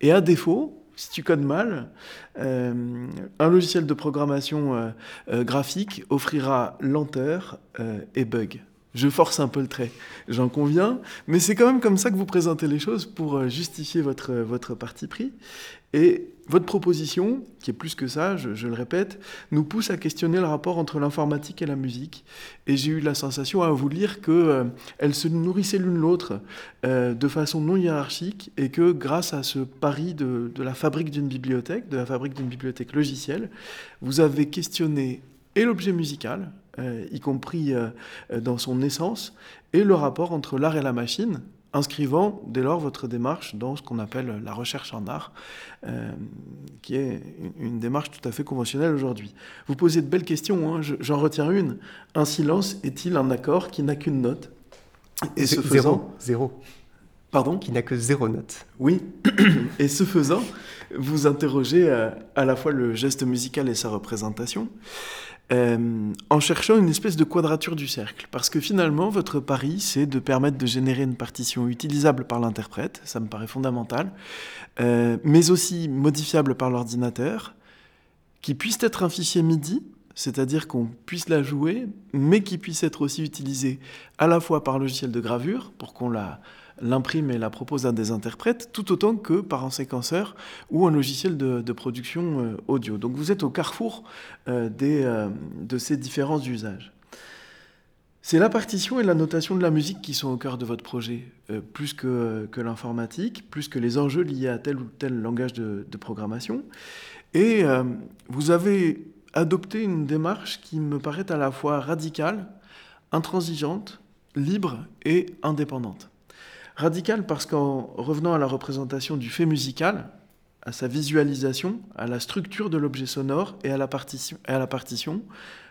D: Et à défaut, si tu codes mal, euh, un logiciel de programmation euh, euh, graphique offrira lenteur et bug. Je force un peu le trait, j'en conviens, mais c'est quand même comme ça que vous présentez les choses pour justifier votre, parti pris. Votre proposition, qui est plus que ça, je, le répète, nous pousse à questionner le rapport entre l'informatique et la musique. Et j'ai eu la sensation à vous lire qu'elles euh, se nourrissaient l'une l'autre euh, de façon non hiérarchique et que grâce à ce pari de, la fabrique d'une bibliothèque, de la fabrique d'une bibliothèque logicielle, vous avez questionné et l'objet musical, euh, y compris dans son essence, et le rapport entre l'art et la machine, inscrivant dès lors votre démarche dans ce qu'on appelle la recherche en art, euh, qui est une démarche tout à fait conventionnelle aujourd'hui. Vous posez de belles questions, hein. j'en retiens une. Un silence est-il un accord qui n'a qu'une note?
B: Et ce faisant,
D: zéro. Pardon?
B: Qui n'a que zéro note.
D: Oui. Et ce faisant, vous interrogez euh, à la fois le geste musical et sa représentation. Euh, en cherchant une espèce de quadrature du cercle. Parce que finalement, votre pari, c'est de permettre de générer une partition utilisable par l'interprète, ça me paraît fondamental, euh, mais aussi modifiable par l'ordinateur, qui puisse être un fichier MIDI, c'est-à-dire qu'on puisse la jouer, mais qui puisse être aussi utilisé à la fois par logiciel de gravure, pour qu'on la l'imprime et la propose à des interprètes, tout autant que par un séquenceur ou un logiciel de, production euh, audio. Donc vous êtes au carrefour euh, euh, de ces différents usages. C'est la partition et la notation de la musique qui sont au cœur de votre projet, plus que, que l'informatique, plus que les enjeux liés à tel ou tel langage de programmation. Et vous avez adopté une démarche qui me paraît à la fois radicale, intransigeante, libre et indépendante. Radical parce qu'en revenant à la représentation du fait musical, à sa visualisation, à la structure de l'objet sonore et à la, partition,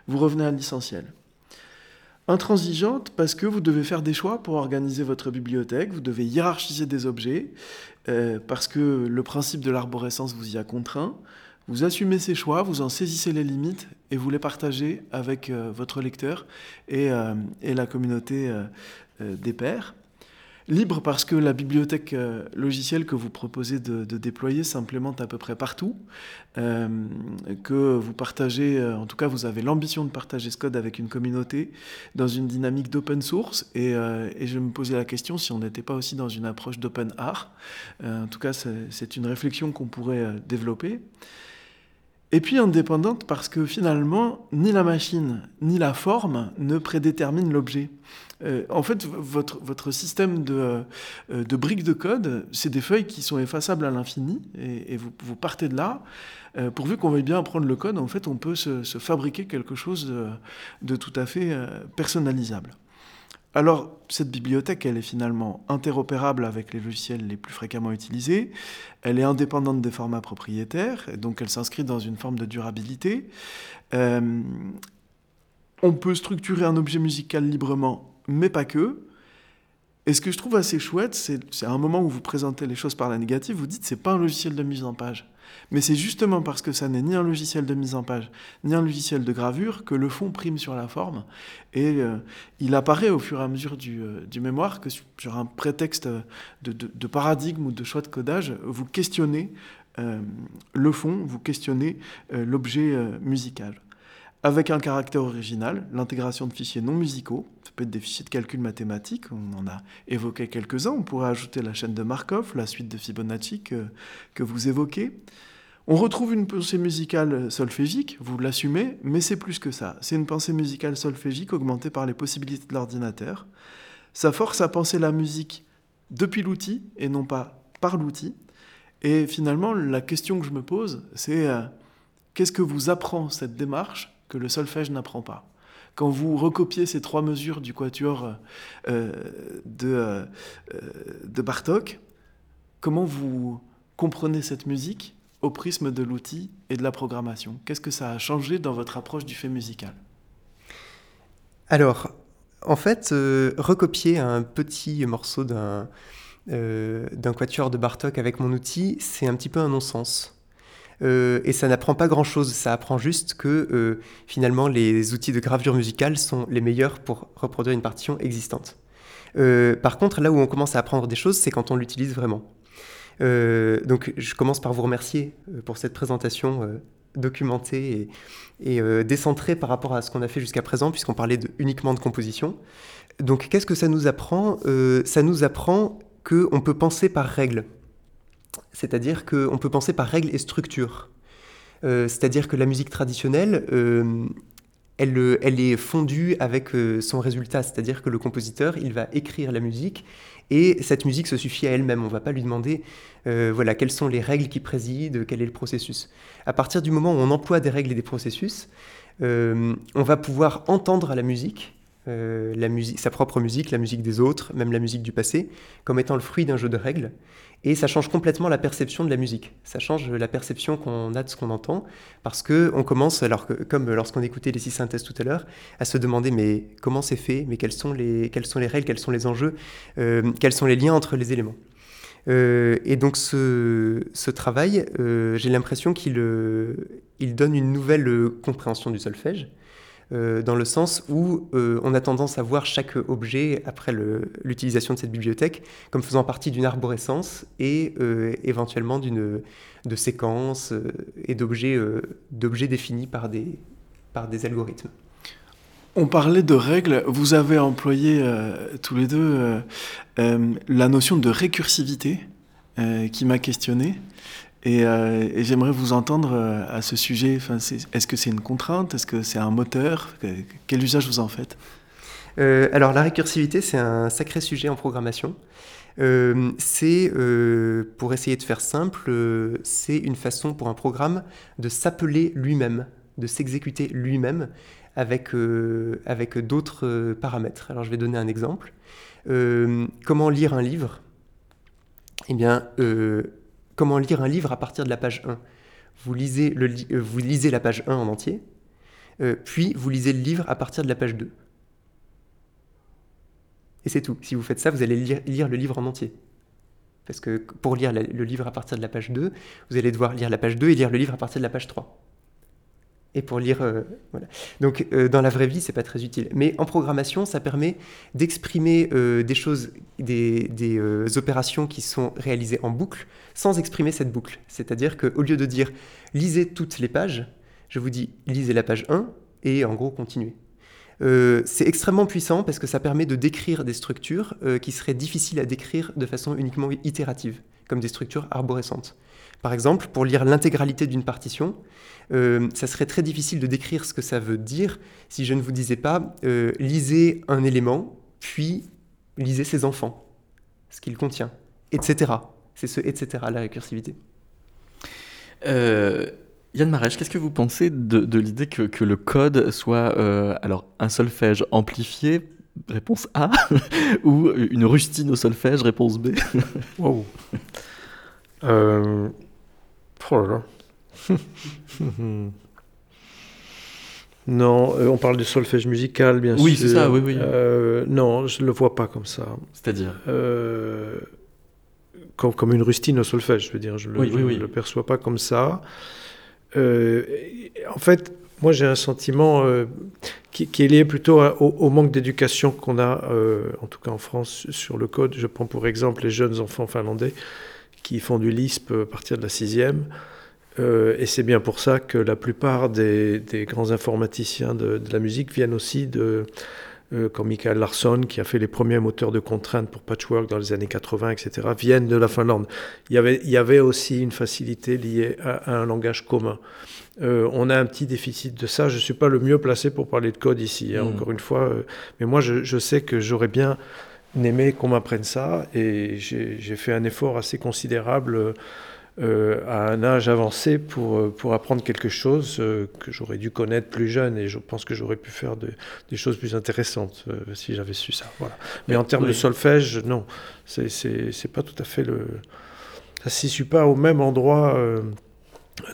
D: vous revenez à l'essentiel. Intransigeante parce que vous devez faire des choix pour organiser votre bibliothèque, vous devez hiérarchiser des objets, euh, parce que le principe de l'arborescence vous y a contraint. Vous assumez ces choix, vous en saisissez les limites et vous les partagez avec euh, votre lecteur et, euh, et la communauté des pairs. Libre parce que la bibliothèque euh, logicielle que vous proposez de, déployer s'implémente à peu près partout, euh, que vous partagez, euh, en tout cas vous avez l'ambition de partager ce code avec une communauté dans une dynamique d'open source, et, je me posais la question si on n'était pas aussi dans une approche d'open art. en tout cas c'est une réflexion qu'on pourrait développer. Et puis indépendante parce que finalement, ni la machine ni la forme ne prédéterminent l'objet. Euh, en fait, votre, système de, euh, de briques de code, c'est des feuilles qui sont effaçables à l'infini, et, vous, partez de là. Euh, pourvu qu'on veuille bien apprendre le code, en fait, on peut se, fabriquer quelque chose de, tout à fait personnalisable. Alors, cette bibliothèque, elle est finalement interopérable avec les logiciels les plus fréquemment utilisés, elle est indépendante des formats propriétaires, et donc elle s'inscrit dans une forme de durabilité. On peut structurer un objet musical librement, mais pas que. Et ce que je trouve assez chouette, c'est à un moment où vous présentez les choses par la négative, vous dites c'est pas un logiciel de mise en page. Mais c'est justement parce que ça n'est ni un logiciel de mise en page, ni un logiciel de gravure, que le fond prime sur la forme. Et euh, il apparaît au fur et à mesure du, euh, mémoire que sur un prétexte de, paradigme ou de choix de codage, vous questionnez euh, le fond, vous questionnez l'objet musical avec un caractère original, l'intégration de fichiers non musicaux, ça peut être des fichiers de calcul mathématique, on en a évoqué quelques-uns, on pourrait ajouter la chaîne de Markov, la suite de Fibonacci que, que vous évoquez. On retrouve une pensée musicale solfégique, vous l'assumez, mais c'est plus que ça. C'est une pensée musicale solfégique augmentée par les possibilités de l'ordinateur. Ça force à penser la musique depuis l'outil et non pas par l'outil. Et finalement, la question que je me pose, c'est euh, qu'est-ce que vous apprend cette démarche que le solfège n'apprend pas. Quand vous recopiez ces trois mesures du quatuor euh, de, euh, de Bartok, comment vous comprenez cette musique au prisme de l'outil et de la programmation? Qu'est-ce que ça a changé dans votre approche du fait musical?
B: Alors, en fait, euh, recopier un petit morceau euh, d'un quatuor de Bartok avec mon outil, c'est un petit peu un non-sens. Euh, et ça n'apprend pas grand-chose, ça apprend juste que finalement les outils de gravure musicale sont les meilleurs pour reproduire une partition existante. par contre, là où on commence à apprendre des choses, c'est quand on l'utilise vraiment. Euh, donc je commence par vous remercier euh, pour cette présentation euh, documentée et, décentrée par rapport à ce qu'on a fait jusqu'à présent, puisqu'on parlait uniquement de composition. Donc qu'est-ce que ça nous apprend? Ça nous apprend qu'on peut penser par règles. C'est-à-dire qu'on peut penser par règles et structures. C'est-à-dire que la musique traditionnelle, elle, elle, est fondue avec son résultat, c'est-à-dire que le compositeur, il va écrire la musique et cette musique se suffit à elle-même. On ne va pas lui demander euh, voilà, quelles sont les règles qui président, quel est le processus. À partir du moment où on emploie des règles et des processus, euh, on va pouvoir entendre la musique, euh, la musique, sa propre musique, la musique des autres, même la musique du passé, comme étant le fruit d'un jeu de règles. Et ça change complètement la perception de la musique. Ça change la perception qu'on a de ce qu'on entend, parce que on commence, alors que, comme lorsqu'on écoutait les six synthèses tout à l'heure, à se demander mais comment c'est fait, mais quelles sont les, quelles sont les règles, quels sont les enjeux, euh, quels sont les liens entre les éléments? Euh, et donc ce, ce travail, j'ai l'impression qu'il il donne une nouvelle compréhension du solfège. Euh, dans le sens où euh, on a tendance à voir chaque objet, après l'utilisation de cette bibliothèque, comme faisant partie d'une arborescence et euh, éventuellement d'une de séquences et d'objets définis par des, par des algorithmes.
D: On parlait de règles, vous avez employé tous les deux la notion de récursivité qui m'a questionné. Euh, et, j'aimerais vous entendre euh, à ce sujet. Est-ce que c'est une contrainte? Est-ce que c'est un moteur? Quel usage vous en faites?
B: Euh, Alors la récursivité, c'est un sacré sujet en programmation. c'est, pour essayer de faire simple, c'est une façon pour un programme de s'appeler lui-même, de s'exécuter lui-même avec, avec d'autres paramètres. Alors je vais donner un exemple. comment lire un livre? Eh bien, comment lire un livre à partir de la page 1. Vous lisez, le, euh, vous lisez la page 1 en entier, euh, puis vous lisez le livre à partir de la page 2. Et c'est tout. Si vous faites ça, vous allez lire, le livre en entier. Parce que pour lire le livre à partir de la page 2, vous allez devoir lire la page 2 et lire le livre à partir de la page 3 et pour lire. Euh, voilà. Donc euh, dans la vraie vie, c'est pas très utile. Mais en programmation, ça permet d'exprimer euh, des choses, des, des opérations qui sont réalisées en boucle, sans exprimer cette boucle. C'est-à-dire qu'au lieu de dire lisez toutes les pages, je vous dis lisez la page 1 et en gros continuez. c'est extrêmement puissant parce que ça permet de décrire des structures qui seraient difficiles à décrire de façon uniquement itérative, comme des structures arborescentes. Par exemple, pour lire l'intégralité d'une partition, euh, ça serait très difficile de décrire ce que ça veut dire si je ne vous disais pas euh, lisez un élément, puis lisez ses enfants, ce qu'il contient, etc. C'est ce etc. la récursivité.
A: Euh, Yann Marèche, qu'est-ce que vous pensez de, l'idée que, le code soit alors un solfège amplifié Réponse A, ou une rustine au solfège, réponse B?
C: wow. Oh là là. non, euh, on parle du solfège musical, bien
A: sûr.
C: Oui,
A: c'est ça, oui, oui.
C: Euh, non, je ne le vois pas comme ça.
A: C'est-à-dire
C: euh, comme, comme, une rustine au solfège, je veux dire. Je ne le, le, perçois pas comme ça. en fait, moi, j'ai un sentiment qui, est lié plutôt au, manque d'éducation qu'on a, en tout cas en France, sur le code. Je prends pour exemple les jeunes enfants finlandais qui font du LISP à partir de la sixième. Euh, et c'est bien pour ça que la plupart des, grands informaticiens de, la musique viennent aussi de, euh, comme Michael Larsson, qui a fait les premiers moteurs de contrainte pour Patchwork dans les années 80, etc., viennent de la Finlande. Il y avait, il y avait aussi une facilité liée à, un langage commun. Euh, on a un petit déficit de ça. Je ne suis pas le mieux placé pour parler de code ici, hein, mm. encore une fois. Euh, mais moi, je, je sais que j'aurais bien aimé qu'on m'apprenne ça et j'ai fait un effort assez considérable euh, à un âge avancé pour, euh, pour apprendre quelque chose euh, que j'aurais dû connaître plus jeune et je pense que j'aurais pu faire des choses plus intéressantes si j'avais su ça. Voilà. Mais en termes de solfège, non, c'est pas tout à fait le. Ça ne se situe pas au même endroit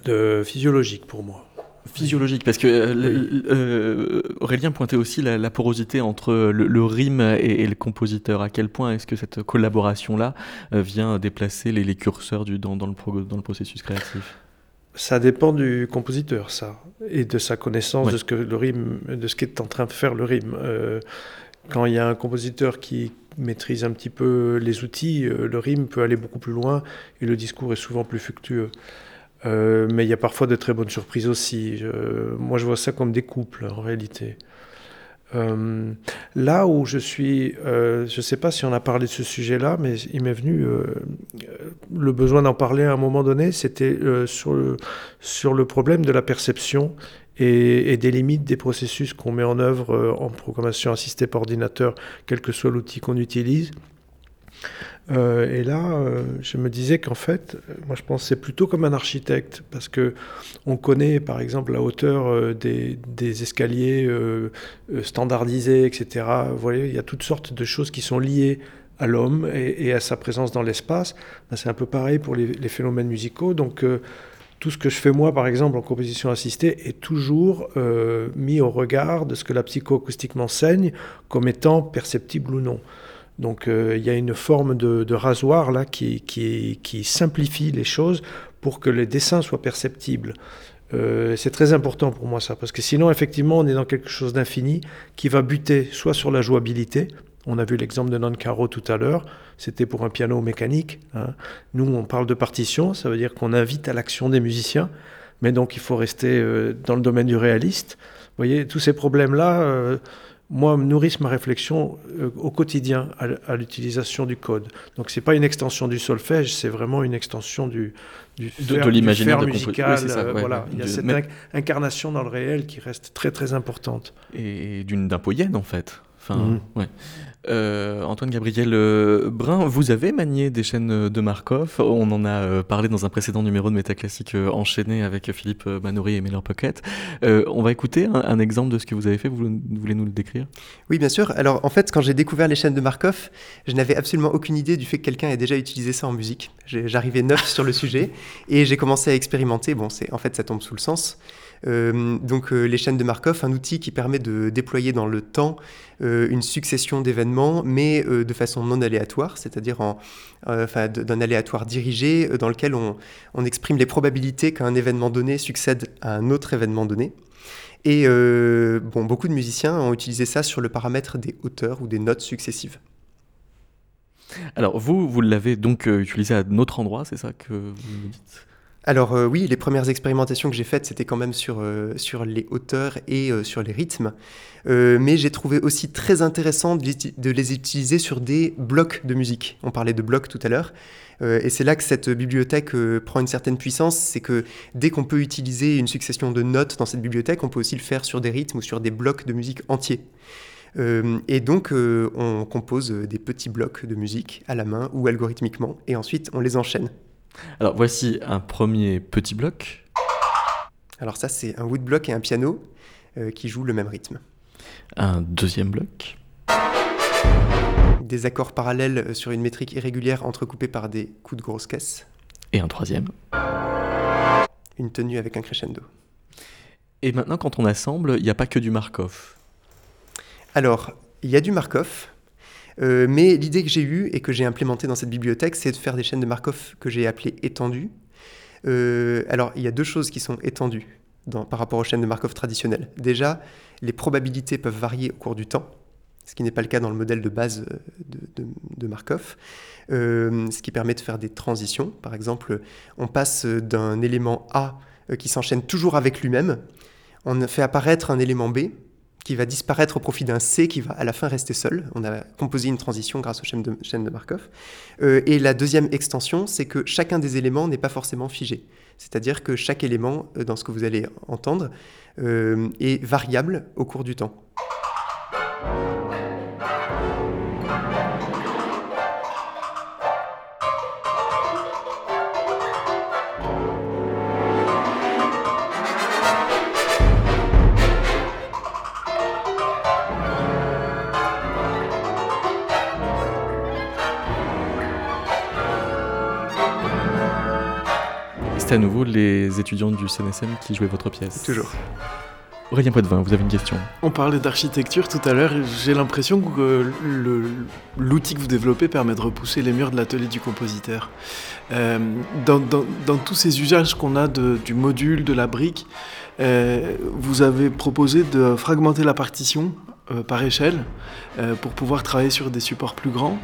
C: de physiologique pour moi
A: physiologique, parce que euh, euh, Aurélien pointait aussi la, porosité entre le, rime et, le compositeur. À quel point est-ce que cette collaboration-là euh, vient déplacer les, curseurs du, dans, le dans le processus créatif?
C: Ça dépend du compositeur, ça, et de sa connaissance de ce que le rime, de ce qu'est en train de faire le rime. quand il y a un compositeur qui maîtrise un petit peu les outils, le rime peut aller beaucoup plus loin et le discours est souvent plus fructueux. Euh, mais il y a parfois de très bonnes surprises aussi. moi, je vois ça comme des couples, en réalité. Euh, là où je suis, euh, je ne sais pas si on a parlé de ce sujet-là, mais il m'est venu le besoin d'en parler à un moment donné, c'était sur, le, problème de la perception et des limites des processus qu'on met en œuvre en programmation assistée par ordinateur, quel que soit l'outil qu'on utilise. Euh, et là, euh, je me disais qu'en fait, moi je pensais plutôt comme un architecte, parce que on connaît par exemple la hauteur euh, des, escaliers standardisés, etc. Vous voyez, il y a toutes sortes de choses qui sont liées à l'homme et, à sa présence dans l'espace. Ben, c'est un peu pareil pour les phénomènes musicaux. Donc tout ce que je fais moi, par exemple, en composition assistée, est toujours mis au regard de ce que la psychoacoustique m'enseigne comme étant perceptible ou non. Donc euh, il y a une forme de, rasoir là qui, simplifie les choses pour que les dessins soient perceptibles. Euh, c'est très important pour moi ça, parce que sinon effectivement on est dans quelque chose d'infini qui va buter soit sur la jouabilité, on a vu l'exemple de Non Caro tout à l'heure, c'était pour un piano mécanique. Hein. Nous on parle de partition, ça veut dire qu'on invite à l'action des musiciens, mais donc il faut rester euh, dans le domaine du réaliste. Vous voyez, tous ces problèmes-là moi, nourrissent ma réflexion euh, au quotidien à, l'utilisation du code. Donc, c'est pas une extension du solfège, c'est vraiment une extension du, du
A: de, l'imaginaire
C: musical. Euh, voilà. Il y a cette incarnation dans le réel qui reste très très importante.
A: Et d'un poyenne, en fait. Enfin, mhm. ouais. Euh, Antoine Gabriel euh, Brun, vous avez manié des chaînes de Markov. On en a euh, parlé dans un précédent numéro de Métaclassique enchaîné avec Philippe Manoury et Miller Pocket. on va écouter un, exemple de ce que vous avez fait. Vous, voulez nous le décrire?
B: Oui, bien sûr. Alors, en fait, quand j'ai découvert les chaînes de Markov, je n'avais absolument aucune idée du fait que quelqu'un ait déjà utilisé ça en musique. J'arrivais neuf sur le sujet et j'ai commencé à expérimenter. Bon, c'est en fait, ça tombe sous le sens. Euh, donc euh, les chaînes de Markov, un outil qui permet de déployer dans le temps euh, une succession d'événements, mais de façon non aléatoire, c'est-à-dire d'un aléatoire dirigé dans lequel on, exprime les probabilités qu'un événement donné succède à un autre événement donné. Et bon, beaucoup de musiciens ont utilisé ça sur le paramètre des hauteurs ou des notes successives.
A: Alors vous, vous l'avez donc utilisé à autre endroit, c'est ça que vous me dites?
B: Alors euh, oui, les premières expérimentations que j'ai faites, c'était quand même sur, euh, sur les hauteurs et euh, sur les rythmes. mais j'ai trouvé aussi très intéressant de les, utiliser sur des blocs de musique. On parlait de blocs tout à l'heure. et c'est là que cette bibliothèque prend une certaine puissance. C'est que dès qu'on peut utiliser une succession de notes dans cette bibliothèque, on peut aussi le faire sur des rythmes ou sur des blocs de musique entiers. et donc, on compose des petits blocs de musique à la main ou algorithmiquement, et ensuite on les enchaîne.
A: Alors voici un premier petit bloc.
B: Alors ça c'est un woodblock et un piano euh, qui jouent le même rythme.
A: Un deuxième bloc.
B: Des accords parallèles euh, sur une métrique irrégulière entrecoupés par des coups de grosse caisse.
A: Et un troisième.
B: Une tenue avec un crescendo.
A: Et maintenant quand on assemble, il n'y a pas que du Markov.
B: Alors, il y a du Markov, euh, mais l'idée que j'ai eue et que j'ai implémentée dans cette bibliothèque, c'est de faire des chaînes de Markov que j'ai appelées étendues. Euh, alors, il y a deux choses qui sont étendues par rapport aux chaînes de Markov traditionnelles. Déjà, les probabilités peuvent varier au cours du temps, ce qui n'est pas le cas dans le modèle de base euh, de, Markov, ce qui permet de faire des transitions. Par exemple, on passe d'un élément A qui s'enchaîne toujours avec lui-même, on fait apparaître un élément B, qui va disparaître au profit d'un C qui va à la fin rester seul. On a composé une transition grâce aux chaînes de, Markov. Euh, et la deuxième extension, c'est que chacun des éléments n'est pas forcément figé. C'est-à-dire que chaque élément euh, dans ce que vous allez entendre euh, est variable au cours du temps.
A: À nouveau les étudiants du CNSM qui jouaient votre pièce.
B: Toujours.
A: Aurélien Poitvin, vous avez une question
D: On parlait d'architecture tout à l'heure. J'ai l'impression que le- l'outil que vous développez permet de repousser les murs de l'atelier du compositeur. Euh, dans, dans- dans tous ces usages qu'on a de- du module, de la brique, euh, vous avez proposé de fragmenter la partition euh, par échelle euh, pour pouvoir travailler sur des supports plus grands.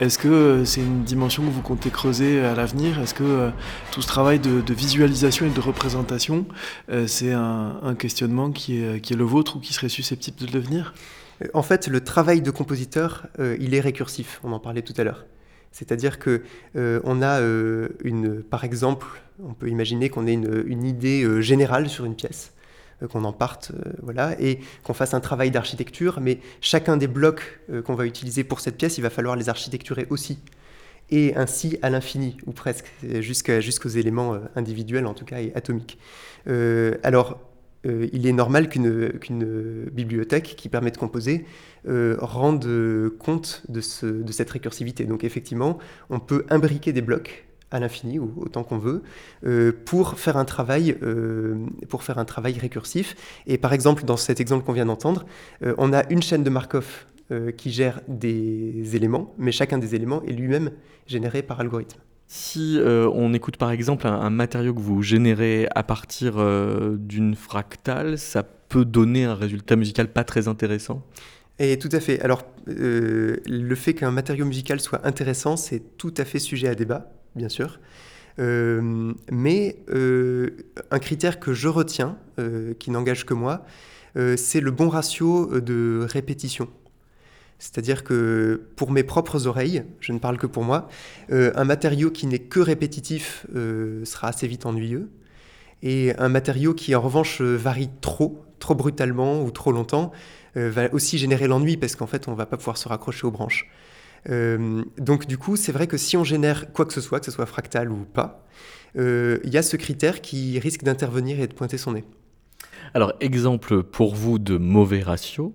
D: Est-ce que euh, c'est une dimension que vous comptez creuser à l'avenir? Est-ce que tout ce travail de, visualisation et de représentation, c'est un, questionnement qui est, le vôtre ou qui serait susceptible de le devenir?
B: En fait, le travail de compositeur, il est récursif. On en parlait tout à l'heure. C'est-à-dire que on a une, par exemple, on peut imaginer qu'on ait une, idée générale sur une pièce, qu'on en parte, euh, et qu'on fasse un travail d'architecture. Mais chacun des blocs euh, qu'on va utiliser pour cette pièce, il va falloir les architecturer aussi, et ainsi à l'infini ou presque, euh, jusqu'aux éléments euh, individuels en tout cas et atomiques. Euh, alors euh, il est normal qu'une bibliothèque qui permet de composer euh, rende euh, compte de cette récursivité. Donc effectivement, on peut imbriquer des blocs à l'infini ou autant qu'on veut euh, pour faire un travail euh, pour faire un travail récursif. Et par exemple, dans cet exemple qu'on vient d'entendre, euh, on a une chaîne de Markov qui gère des éléments, mais chacun des éléments est lui-même généré par algorithme.
A: Si euh, on écoute par exemple un, un matériau que vous générez à partir euh, d'une fractale, ça peut donner un résultat musical pas très intéressant?
B: Et tout à fait. Alors, euh, le fait qu'un matériau musical soit intéressant, c'est tout à fait sujet à débat, bien sûr. Euh, mais euh, un critère que je retiens, euh, qui n'engage que moi, c'est le bon ratio de répétition. C'est-à-dire que pour mes propres oreilles, je ne parle que pour moi, un matériau qui n'est que répétitif sera assez vite ennuyeux. Et un matériau qui en revanche varie trop, trop brutalement ou trop longtemps, va aussi générer l'ennui parce qu'en fait on va pas pouvoir se raccrocher aux branches. Euh, donc du coup c'est vrai que si on génère quoi que ce soit, que ce soit fractal ou pas, euh, il y a ce critère qui risque d'intervenir et de pointer son nez.
A: Alors exemple pour vous de mauvais ratio.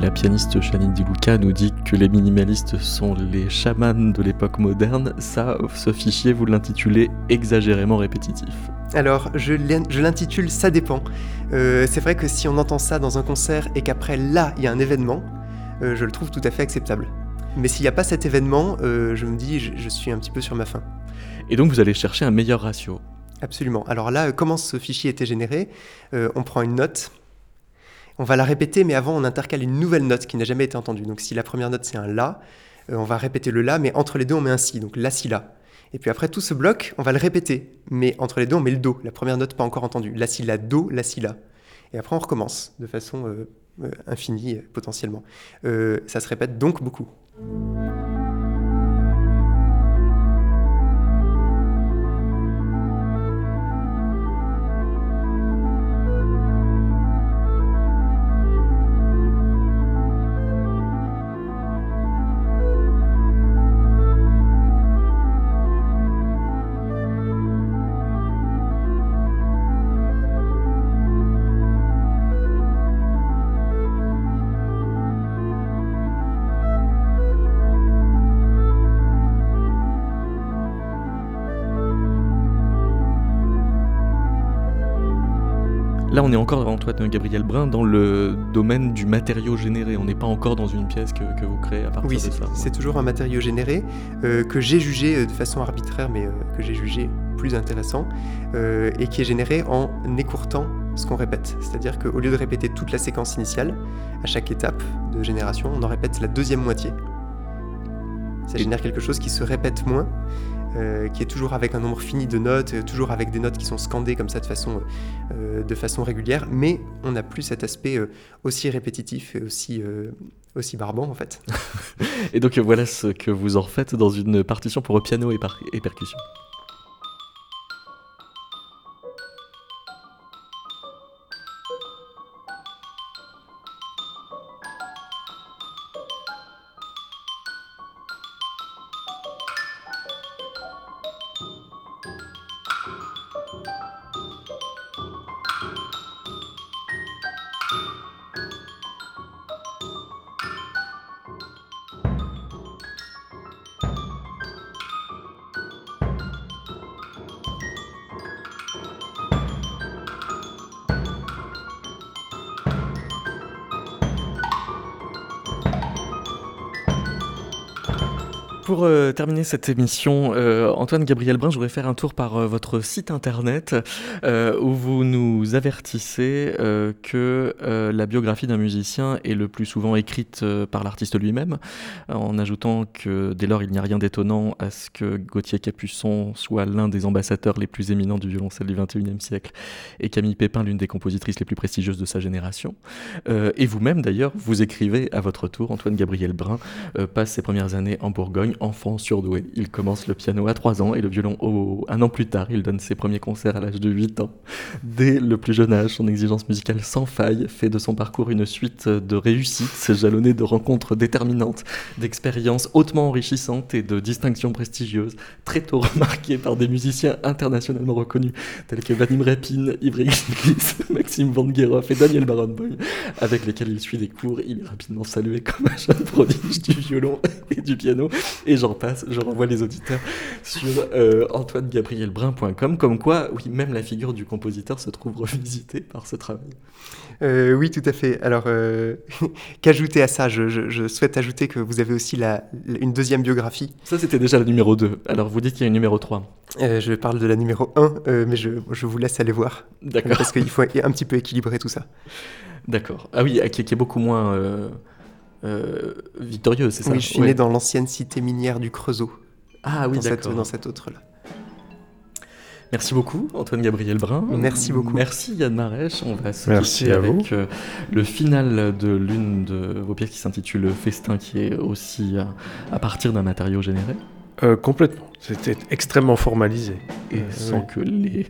A: La pianiste Janine Di Luca nous dit que les minimalistes sont les chamans de l'époque moderne, ça, ce fichier, vous l'intitulez exagérément répétitif.
B: Alors je l'in- je l'intitule Ça dépend. Euh, c'est vrai que si on entend ça dans un concert et qu'après là il y a un événement, euh, je le trouve tout à fait acceptable. Mais s'il n'y a pas cet événement, euh, je me dis je, je suis un petit peu sur ma faim.
A: Et donc vous allez chercher un meilleur ratio.
B: Absolument. Alors là, comment ce fichier était généré? On prend une note, on va la répéter, mais avant on intercale une nouvelle note qui n'a jamais été entendue. Donc si la première note c'est un La, euh, on va répéter le La, mais entre les deux on met un Si, donc La Si La. Et puis après tout ce bloc, on va le répéter, mais entre les deux on met le Do, la première note pas encore entendue. La Si La Do, La Si La. Et après on recommence de façon euh, euh, infinie potentiellement. Ça se répète donc beaucoup.
A: Là, on est encore, Antoine Gabriel Brun, dans le domaine du matériau généré. On n'est pas encore dans une pièce que, que vous créez à partir
B: Oui,
A: de ça.
B: c'est toujours un matériau généré euh, que j'ai jugé euh, de façon arbitraire, mais euh, que j'ai jugé plus intéressant, euh, et qui est généré en écourtant ce qu'on répète. C'est-à-dire qu'au lieu de répéter toute la séquence initiale, à chaque étape de génération, on en répète la deuxième moitié. Ça génère quelque chose qui se répète moins, euh, qui est toujours avec un nombre fini de notes, euh, toujours avec des notes qui sont scandées comme ça de façon, euh, de façon régulière, mais on n'a plus cet aspect aussi répétitif et aussi, barbant en fait.
A: Et donc, voilà ce que vous en faites dans une partition pour piano et percussion. Terminer cette émission, euh, Antoine Gabriel Brun, je voudrais faire un tour par euh, votre site internet euh, où vous nous avertissez que la biographie d'un musicien est le plus souvent écrite par l'artiste lui-même, en ajoutant que dès lors il n'y a rien d'étonnant à ce que Gauthier Capuçon soit l'un des ambassadeurs les plus éminents du violoncelle du XXIe siècle et Camille Pépin l'une des compositrices les plus prestigieuses de sa génération. Et vous-même d'ailleurs, vous écrivez à votre tour, Antoine Gabriel Brun, passe ses premières années en Bourgogne, enfant Il commence le piano à 3 ans et le violon au... un an plus tard. Il donne ses premiers concerts à l'âge de 8 ans. Dès le plus jeune âge, son exigence musicale sans faille fait de son parcours une suite de réussites jalonnées de rencontres déterminantes, d'expériences hautement enrichissantes et de distinctions prestigieuses, très tôt remarquées par des musiciens internationalement reconnus tels que Vadim Repin, Ivry Maxime Van Gerhoff et Daniel Barenboim, avec lesquels il suit des cours. Il est rapidement salué comme un jeune prodige du violon et du piano. Et j'en passe, je renvoie les auditeurs sur euh, antoinegabrielbrun.com, comme quoi, oui, même la figure du compositeur se trouve revisitée par ce travail.
B: Euh, oui, tout à fait. Alors, euh, qu'ajouter à ça? Je, je- je souhaite ajouter que vous avez aussi la- la- une deuxième biographie.
A: Ça, c'était déjà le numéro 2. Alors, vous dites qu'il y a une numéro 3.
B: Euh, je parle de la numéro 1, euh, mais je, je vous laisse aller voir.
A: D'accord.
B: Parce qu'il faut un petit peu équilibrer tout ça.
A: D'accord. Ah oui, qui, est beaucoup moins victorieux, c'est ça
B: Oui, je suis
A: Ouais.
B: né dans l'ancienne cité minière du Creusot,
A: Ah oui,
B: dans, cette,
A: d'accord.
B: dans cette autre-là.
A: Merci beaucoup, Antoine Gabriel Brun.
B: Merci beaucoup.
A: Merci Yann Marèche. On va se
C: Merci
A: quitter
C: à
A: avec
C: vous.
A: euh, le final de l'une de vos pièces qui s'intitule Festin, qui est aussi euh, à partir d'un matériau généré,
C: Euh, complètement. C'était extrêmement formalisé.
A: et
C: Euh,
A: sans
C: oui.
A: que les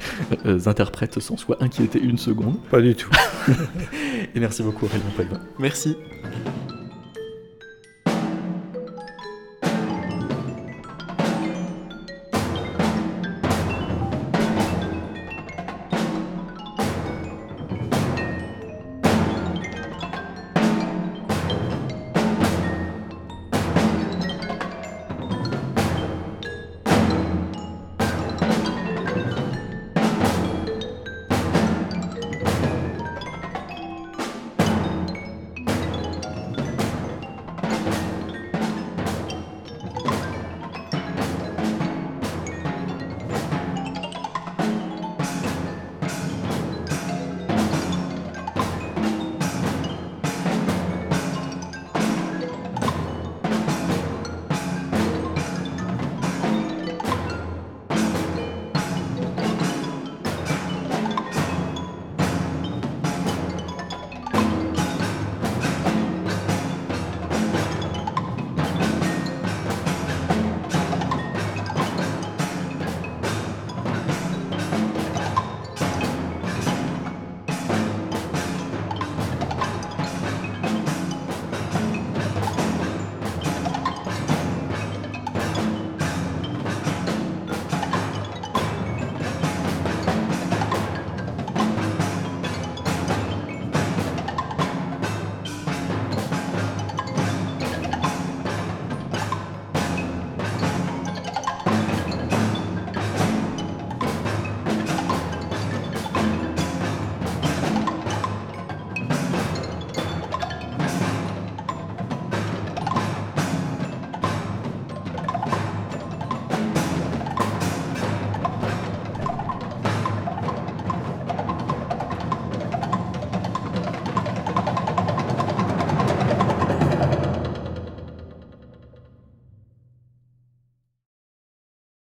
A: euh, interprètes s'en soient inquiétés une seconde.
C: Pas du tout.
A: Et merci beaucoup Aurélien.
B: Merci.
A: Merci.